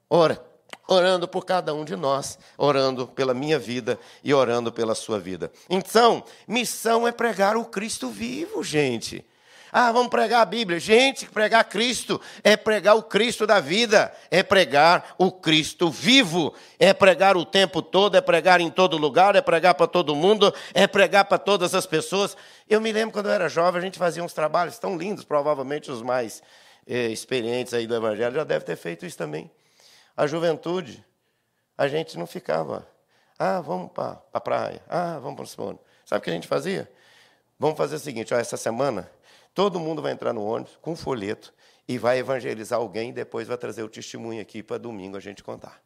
Ora, orando por cada um de nós, orando pela minha vida e orando pela sua vida. Então, missão é pregar o Cristo vivo, gente. Ah, vamos pregar a Bíblia. Gente, pregar Cristo é pregar o Cristo da vida, é pregar o Cristo vivo, é pregar o tempo todo, é pregar em todo lugar, é pregar para todo mundo, é pregar para todas as pessoas. Eu me lembro quando eu era jovem, a gente fazia uns trabalhos tão lindos, provavelmente os mais eh, experientes aí do Evangelho já devem ter feito isso também. A juventude, a gente não ficava, ah, vamos para a praia, ah, vamos para o Simone. Sabe o que a gente fazia? Vamos fazer o seguinte, ó, essa semana Todo mundo vai entrar no ônibus com um folheto e vai evangelizar alguém e depois vai trazer o testemunho aqui para domingo a gente contar.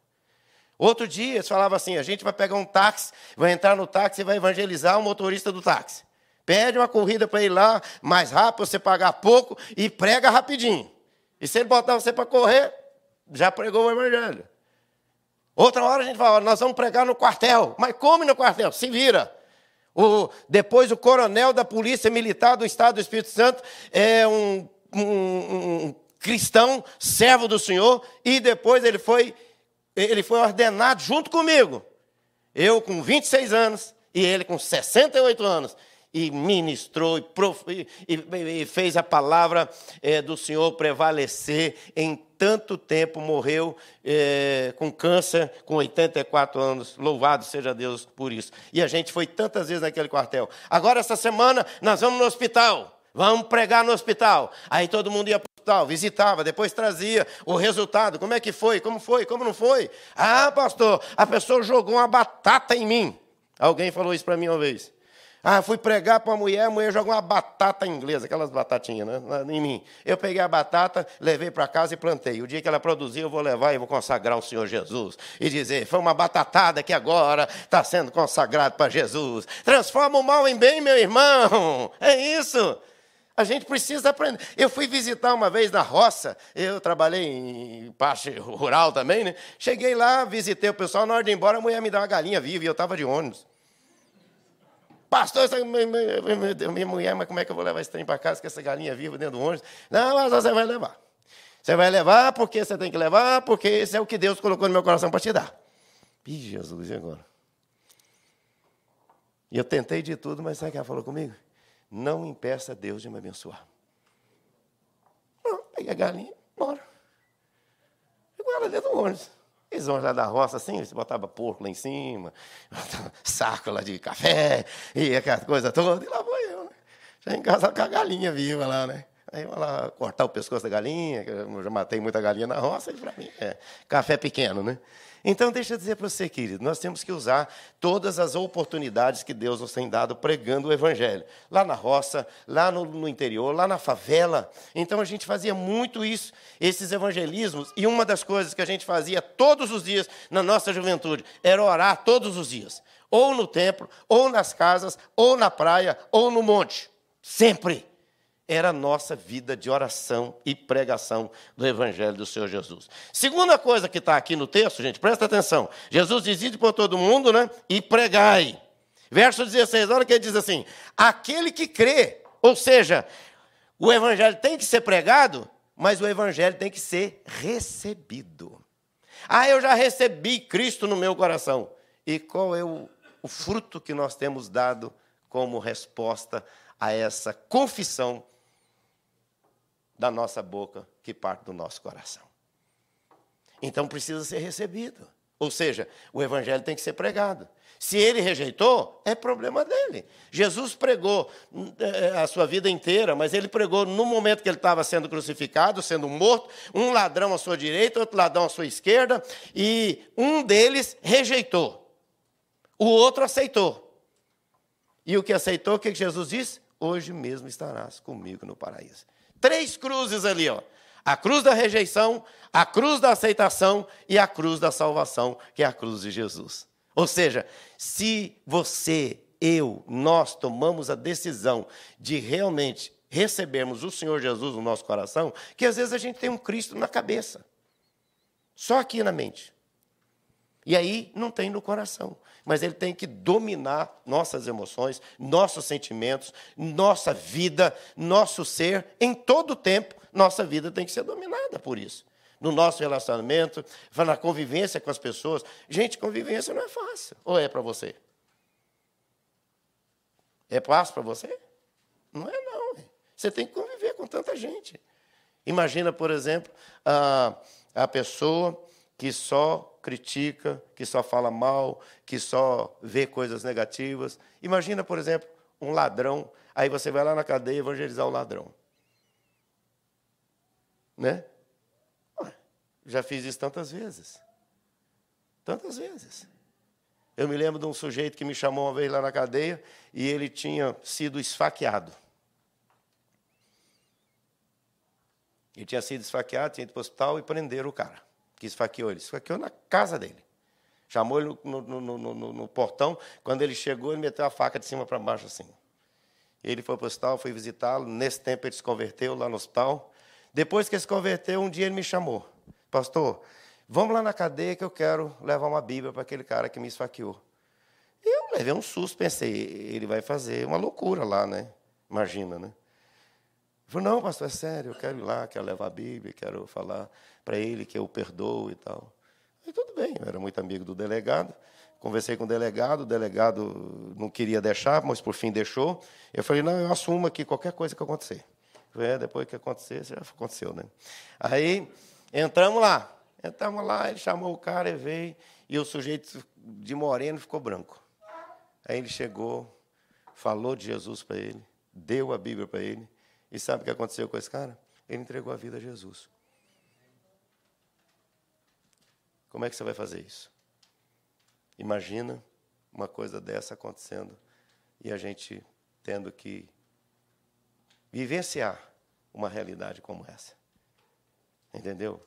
Outro dia, eles falavam assim: a gente vai pegar um táxi, vai entrar no táxi e vai evangelizar o motorista do táxi. Pede uma corrida para ir lá, mais rápido, você pagar pouco e prega rapidinho. E se ele botar você para correr, já pregou o evangelho. Outra hora a gente fala: nós vamos pregar no quartel. Mas como no quartel? Se vira. O, depois o coronel da Polícia Militar do Estado do Espírito Santo é um um, um cristão, servo do Senhor, e depois ele foi, ele foi ordenado junto comigo. Eu com 26 anos e ele com 68 anos e ministrou e, prof, e, fez a palavra é, do Senhor prevalecer em tanto tempo, morreu é, com câncer, com 84 anos. Louvado seja Deus por isso. E a gente foi tantas vezes naquele quartel. Agora, essa semana, nós vamos no hospital. Vamos pregar no hospital. Aí todo mundo ia para o hospital, visitava, depois trazia o resultado. Como é que foi? Como foi? Como não foi? Ah, pastor, a pessoa jogou uma batata em mim. Alguém falou isso para mim uma vez. Ah, fui pregar para uma mulher, a mulher jogou uma batata inglesa, aquelas batatinhas, né, em mim. Eu peguei a batata, levei para casa e plantei. O dia que ela produzir, eu vou levar e vou consagrar o Senhor Jesus. E dizer, foi uma batatada que agora está sendo consagrado para Jesus. Transforma o mal em bem, meu irmão. É isso. A gente precisa aprender. Eu fui visitar uma vez na roça, eu trabalhei em parte rural também, né? Cheguei lá, visitei o pessoal, na hora de ir embora, a mulher me deu uma galinha viva e eu estava de ônibus. Pastor, essa, minha mulher, mas como é que eu vou levar esse trem para casa com essa galinha viva dentro do ônibus? Não, mas você vai levar. Você vai levar porque você tem que levar, porque esse é o que Deus colocou no meu coração para te dar. Ih, Jesus, e agora? E eu tentei de tudo, mas sabe o que ela falou comigo? Não impeça Deus de me abençoar. Não, peguei a galinha, bora. Igual ela dentro do ônibus. Eles vão lá da roça assim, você botava porco lá em cima, saco lá de café, e aquela coisa toda, e lá vou eu, né? Já em casa com a galinha viva lá, né? Aí eu lá cortar o pescoço da galinha, que eu já matei muita galinha na roça, e para mim é café pequeno, né? Então, deixa eu dizer para você, querido, nós temos que usar todas as oportunidades que Deus nos tem dado pregando o Evangelho. Lá na roça, lá no, no, interior, lá na favela. Então, a gente fazia muito isso, esses evangelismos. E uma das coisas que a gente fazia todos os dias na nossa juventude era orar todos os dias. Ou no templo, ou nas casas, ou na praia, ou no monte. Sempre era a nossa vida de oração e pregação do Evangelho do Senhor Jesus. Segunda coisa que está aqui no texto, gente, presta atenção. Jesus diz por todo mundo, né? E pregai. Verso 16, olha que ele diz assim: aquele que crê, ou seja, o Evangelho tem que ser pregado, mas o Evangelho tem que ser recebido. Ah, eu já recebi Cristo no meu coração. E qual é o, o fruto que nós temos dado como resposta a essa confissão da nossa boca que parte do nosso coração. Então precisa ser recebido. Ou seja, o evangelho tem que ser pregado. Se ele rejeitou, é problema dele. Jesus pregou eh, a sua vida inteira, mas ele pregou no momento que ele estava sendo crucificado, sendo morto, um ladrão à sua direita, outro ladrão à sua esquerda, e um deles rejeitou. O outro aceitou. E o que aceitou, o que Jesus disse? Hoje mesmo estarás comigo no paraíso. Três cruzes ali, ó. A cruz da rejeição, a cruz da aceitação e a cruz da salvação, que é a cruz de Jesus. Ou seja, se você, eu, nós tomamos a decisão de realmente recebermos o Senhor Jesus no nosso coração, que às vezes a gente tem um Cristo na cabeça, só aqui na mente. E aí não tem no coração. Mas ele tem que dominar nossas emoções, nossos sentimentos, nossa vida, nosso ser. Em todo o tempo, nossa vida tem que ser dominada por isso. No nosso relacionamento, na convivência com as pessoas. Gente, convivência não é fácil. Ou é para você? É fácil para você? Não é, não. Você tem que conviver com tanta gente. Imagina, por exemplo, a, a pessoa que só critica, que só fala mal, que só vê coisas negativas. Imagina, por exemplo, um ladrão, aí você vai lá na cadeia evangelizar o ladrão. Né? Já fiz isso tantas vezes. Tantas vezes. Eu me lembro de um sujeito que me chamou uma vez lá na cadeia e ele tinha sido esfaqueado. Ele tinha sido esfaqueado, tinha ido para o hospital e prenderam o cara que esfaqueou ele. Esfaqueou na casa dele. Chamou ele no, no, no, no, portão. Quando ele chegou, ele meteu a faca de cima para baixo assim. Ele foi para o hospital, foi visitá-lo. Nesse tempo ele se converteu lá no hospital. Depois que ele se converteu, um dia ele me chamou. Pastor, vamos lá na cadeia que eu quero levar uma Bíblia para aquele cara que me esfaqueou. Eu levei um susto, pensei, ele vai fazer uma loucura lá, né? Imagina, né? Falou, não, pastor, é sério, eu quero ir lá, quero levar a Bíblia, quero falar para ele que eu perdoo e tal. E tudo bem, eu era muito amigo do delegado. Conversei com o delegado, o delegado não queria deixar, mas por fim deixou. Eu falei, não, eu assumo aqui qualquer coisa que acontecer. É, depois que acontecer, já aconteceu, né? Aí, entramos lá. Entramos lá, ele chamou o cara e veio, e o sujeito de moreno ficou branco. Aí ele chegou, falou de Jesus para ele, deu a Bíblia para ele, e sabe o que aconteceu com esse cara? Ele entregou a vida a Jesus. Como é que você vai fazer isso? Imagina uma coisa dessa acontecendo e a gente tendo que vivenciar uma realidade como essa. Entendeu?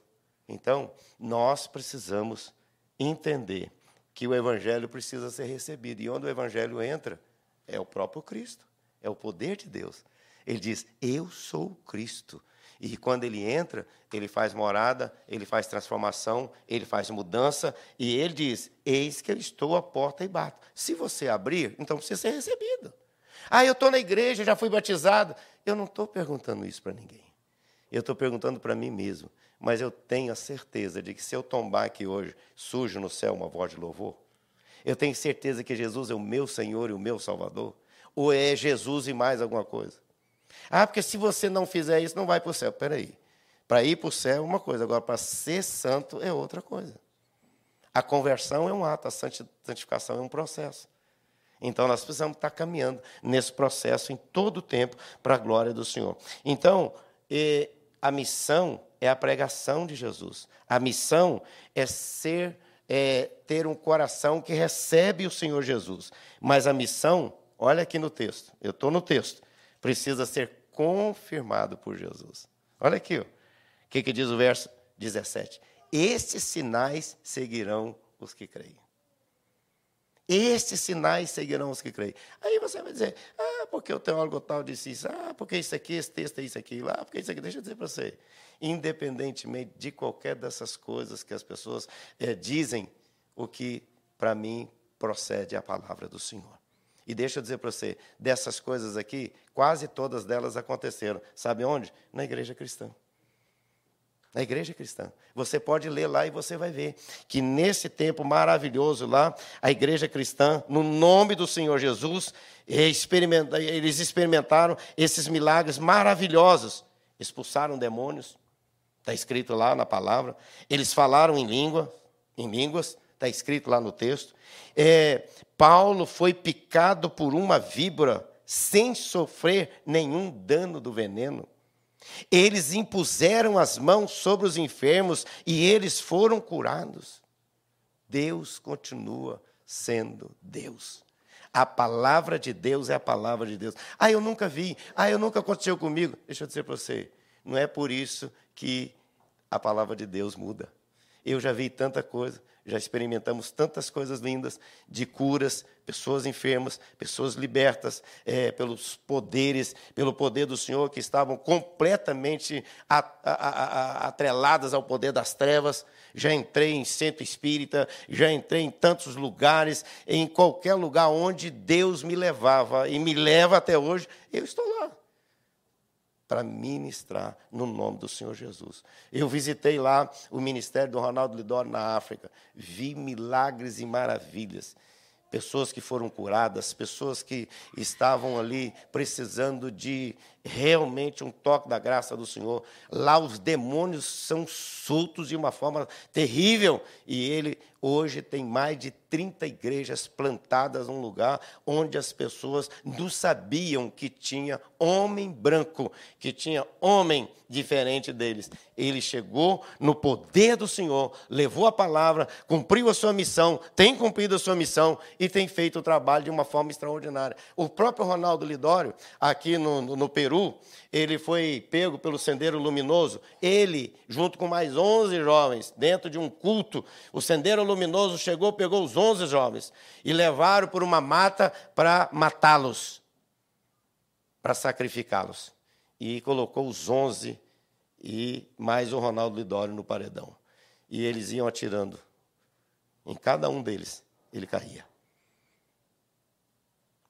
Então, nós precisamos entender que o Evangelho precisa ser recebido. E onde o Evangelho entra, é o próprio Cristo, é o poder de Deus. Ele diz: Eu sou Cristo. E quando ele entra, ele faz morada, ele faz transformação, ele faz mudança, e ele diz: Eis que eu estou à porta e bato. Se você abrir, então precisa ser recebido. Ah, eu estou na igreja, já fui batizado. Eu não estou perguntando isso para ninguém. Eu estou perguntando para mim mesmo. Mas eu tenho a certeza de que se eu tombar aqui hoje, sujo no céu uma voz de louvor, eu tenho certeza que Jesus é o meu Senhor e o meu Salvador. Ou é Jesus e mais alguma coisa? Ah, porque se você não fizer isso, não vai para o céu. Espera aí. Para ir para o céu é uma coisa, agora para ser santo é outra coisa. A conversão é um ato, a santificação é um processo. Então nós precisamos estar caminhando nesse processo em todo o tempo para a glória do Senhor. Então, a missão é a pregação de Jesus. A missão é ser é, ter um coração que recebe o Senhor Jesus. Mas a missão, olha aqui no texto, eu estou no texto, precisa ser confirmado por Jesus. Olha aqui, o que, que diz o verso 17? Estes sinais seguirão os que creem. Estes sinais seguirão os que creem. Aí você vai dizer, ah, porque o teólogo tal disse isso, ah, porque isso aqui, esse texto é isso aqui, lá, ah, porque isso aqui. Deixa eu dizer para você, independentemente de qualquer dessas coisas que as pessoas é, dizem, o que para mim procede a palavra do Senhor. E deixa eu dizer para você, dessas coisas aqui, quase todas delas aconteceram. Sabe onde? Na igreja cristã na igreja cristã. Você pode ler lá e você vai ver que nesse tempo maravilhoso lá, a igreja cristã, no nome do Senhor Jesus, eles experimentaram esses milagres maravilhosos. Expulsaram demônios, está escrito lá na palavra. Eles falaram em língua, em línguas, está escrito lá no texto. É, Paulo foi picado por uma víbora sem sofrer nenhum dano do veneno. Eles impuseram as mãos sobre os enfermos e eles foram curados. Deus continua sendo Deus. A palavra de Deus é a palavra de Deus. Ah, eu nunca vi. Ah, eu nunca aconteceu comigo. Deixa eu dizer para você, não é por isso que a palavra de Deus muda. Eu já vi tanta coisa já experimentamos tantas coisas lindas de curas, pessoas enfermas, pessoas libertas é, pelos poderes, pelo poder do Senhor que estavam completamente atreladas ao poder das trevas. Já entrei em centro espírita, já entrei em tantos lugares, em qualquer lugar onde Deus me levava e me leva até hoje, eu estou lá para ministrar no nome do Senhor Jesus. Eu visitei lá o ministério do Ronaldo Lidoro na África, vi milagres e maravilhas. Pessoas que foram curadas, pessoas que estavam ali precisando de realmente um toque da graça do Senhor. Lá os demônios são soltos de uma forma terrível e ele hoje tem mais de 30 igrejas plantadas num lugar onde as pessoas não sabiam que tinha homem branco, que tinha homem diferente deles. Ele chegou no poder do Senhor, levou a palavra, cumpriu a sua missão, tem cumprido a sua missão e tem feito o trabalho de uma forma extraordinária. O próprio Ronaldo Lidório, aqui no, no Peru, ele foi pego pelo Sendeiro Luminoso, ele, junto com mais 11 jovens, dentro de um culto, o Sendeiro Luminoso chegou, pegou os 11 jovens e levaram por uma mata para matá-los, para sacrificá-los. E colocou os 11 e mais o Ronaldo Lidório no paredão. E eles iam atirando. Em cada um deles, ele caía.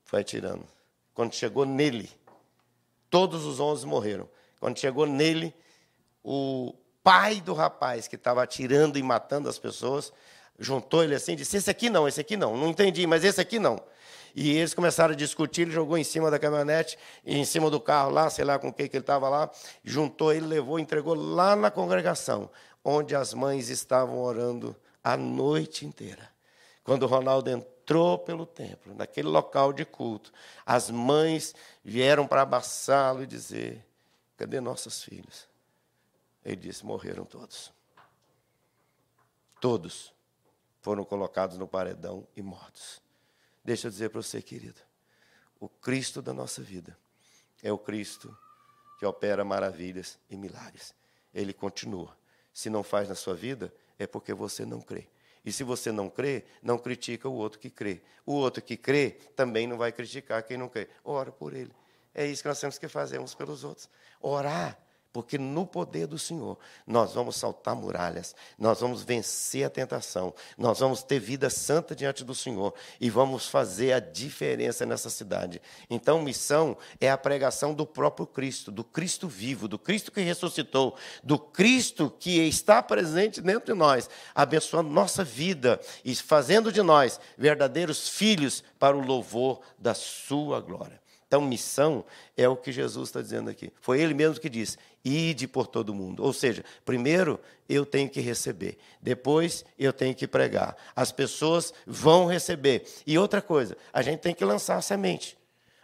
Foi atirando. Quando chegou nele, todos os onze morreram. Quando chegou nele, o pai do rapaz que estava atirando e matando as pessoas juntou ele assim e disse: Esse aqui não, esse aqui não. Não entendi, mas esse aqui não. E eles começaram a discutir, ele jogou em cima da caminhonete, em cima do carro lá, sei lá com o que, que ele estava lá, juntou ele, levou, entregou lá na congregação, onde as mães estavam orando a noite inteira. Quando o Ronaldo entrou pelo templo, naquele local de culto, as mães vieram para abraçá-lo e dizer: Cadê nossos filhos? Ele disse: Morreram todos. Todos foram colocados no paredão e mortos. Deixa eu dizer para você, querido: o Cristo da nossa vida é o Cristo que opera maravilhas e milagres. Ele continua. Se não faz na sua vida, é porque você não crê. E se você não crê, não critica o outro que crê. O outro que crê também não vai criticar quem não crê. Ora por ele. É isso que nós temos que fazer uns pelos outros. Orar porque no poder do Senhor nós vamos saltar muralhas, nós vamos vencer a tentação, nós vamos ter vida santa diante do Senhor e vamos fazer a diferença nessa cidade. Então, missão é a pregação do próprio Cristo, do Cristo vivo, do Cristo que ressuscitou, do Cristo que está presente dentro de nós, abençoando nossa vida e fazendo de nós verdadeiros filhos para o louvor da Sua glória. Então, missão é o que Jesus está dizendo aqui. Foi ele mesmo que disse: ide por todo mundo. Ou seja, primeiro eu tenho que receber, depois eu tenho que pregar. As pessoas vão receber. E outra coisa, a gente tem que lançar a semente.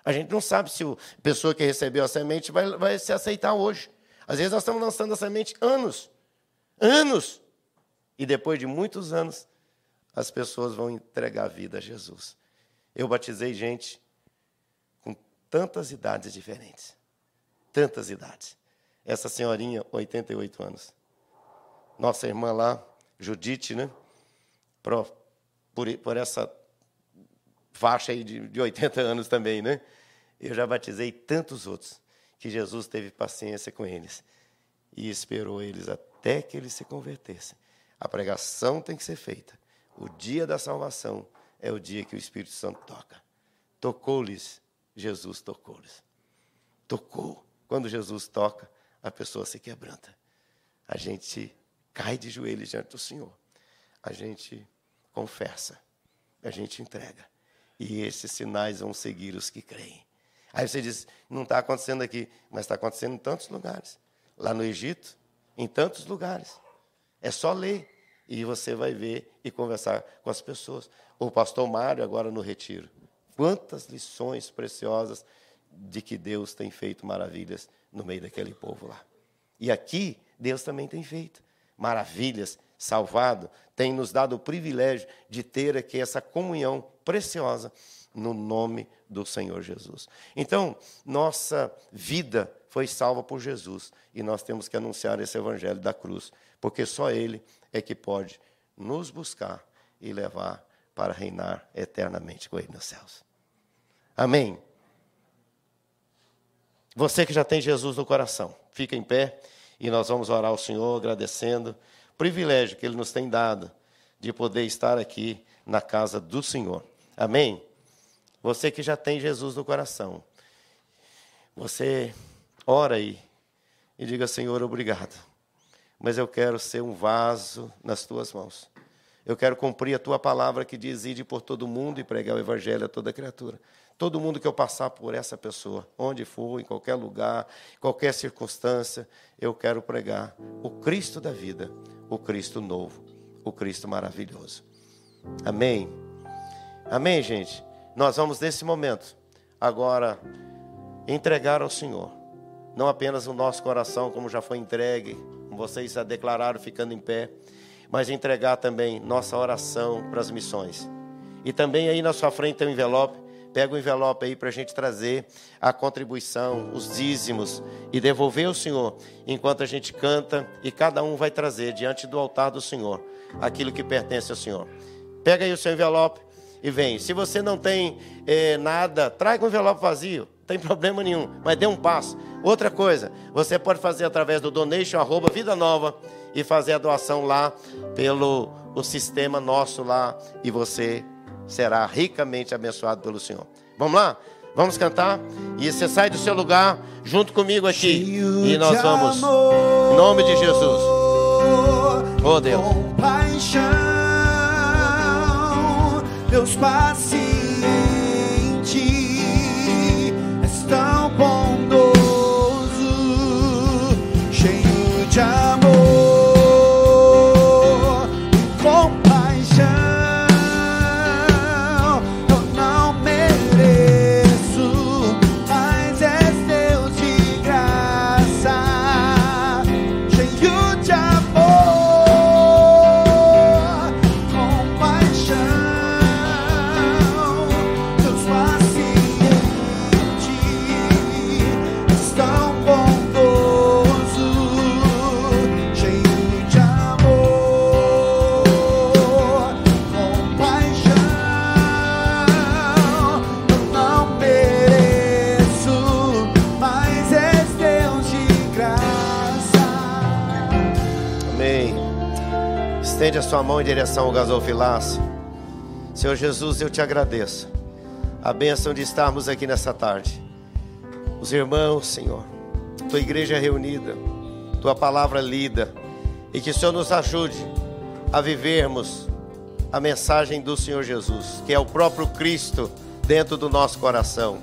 A gente não sabe se a pessoa que recebeu a semente vai, vai se aceitar hoje. Às vezes nós estamos lançando a semente anos. Anos. E depois de muitos anos, as pessoas vão entregar a vida a Jesus. Eu batizei gente tantas idades diferentes. Tantas idades. Essa senhorinha, 88 anos. Nossa irmã lá, Judite, né? Por, por, essa faixa aí de, de 80 anos também, né? Eu já batizei tantos outros que Jesus teve paciência com eles e esperou eles até que eles se convertessem. A pregação tem que ser feita. O dia da salvação é o dia que o Espírito Santo toca. Tocou-lhes Jesus tocou-lhes. Tocou. Quando Jesus toca, a pessoa se quebranta. A gente cai de joelhos diante do Senhor. A gente confessa. A gente entrega. E esses sinais vão seguir os que creem. Aí você diz, não está acontecendo aqui, mas está acontecendo em tantos lugares. Lá no Egito, em tantos lugares. É só ler e você vai ver e conversar com as pessoas. O pastor Mário, agora no retiro, Quantas lições preciosas de que Deus tem feito maravilhas no meio daquele povo lá. E aqui, Deus também tem feito maravilhas, salvado, tem nos dado o privilégio de ter aqui essa comunhão preciosa no nome do Senhor Jesus. Então, nossa vida foi salva por Jesus e nós temos que anunciar esse evangelho da cruz, porque só Ele é que pode nos buscar e levar para reinar eternamente com Ele nos céus. Amém. Você que já tem Jesus no coração, fica em pé e nós vamos orar ao Senhor agradecendo o privilégio que Ele nos tem dado de poder estar aqui na casa do Senhor. Amém? Você que já tem Jesus no coração, você ora aí e diga: Senhor, obrigado, mas eu quero ser um vaso nas tuas mãos. Eu quero cumprir a tua palavra que diz: ide por todo mundo e pregar o evangelho a toda criatura. Todo mundo que eu passar por essa pessoa, onde for, em qualquer lugar, qualquer circunstância, eu quero pregar o Cristo da vida, o Cristo novo, o Cristo maravilhoso. Amém? Amém, gente? Nós vamos, nesse momento, agora entregar ao Senhor, não apenas o nosso coração, como já foi entregue, como vocês já declararam ficando em pé, mas entregar também nossa oração para as missões. E também aí na sua frente tem um envelope Pega o envelope aí para a gente trazer a contribuição, os dízimos e devolver ao Senhor, enquanto a gente canta e cada um vai trazer diante do altar do Senhor aquilo que pertence ao Senhor. Pega aí o seu envelope e vem. Se você não tem eh, nada, traga um envelope vazio, tem problema nenhum, mas dê um passo. Outra coisa, você pode fazer através do donation arroba vida nova e fazer a doação lá pelo o sistema nosso lá e você será ricamente abençoado pelo Senhor. Vamos lá? Vamos cantar? E você sai do seu lugar junto comigo aqui. E nós vamos. Em nome de Jesus. Oh Deus. Compaixão, Deus paciente, sua mão em direção ao gasofilácio. Senhor Jesus, eu te agradeço. A bênção de estarmos aqui nessa tarde. Os irmãos, Senhor, tua igreja reunida, tua palavra lida, e que o Senhor nos ajude a vivermos a mensagem do Senhor Jesus, que é o próprio Cristo dentro do nosso coração,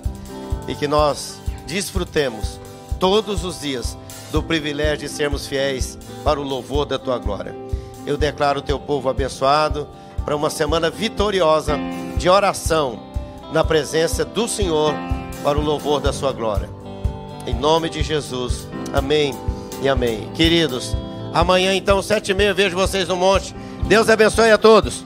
e que nós desfrutemos todos os dias do privilégio de sermos fiéis para o louvor da tua glória. Eu declaro o teu povo abençoado para uma semana vitoriosa de oração na presença do Senhor para o louvor da sua glória. Em nome de Jesus. Amém e amém. Queridos, amanhã então, sete e meia, vejo vocês no monte. Deus abençoe a todos.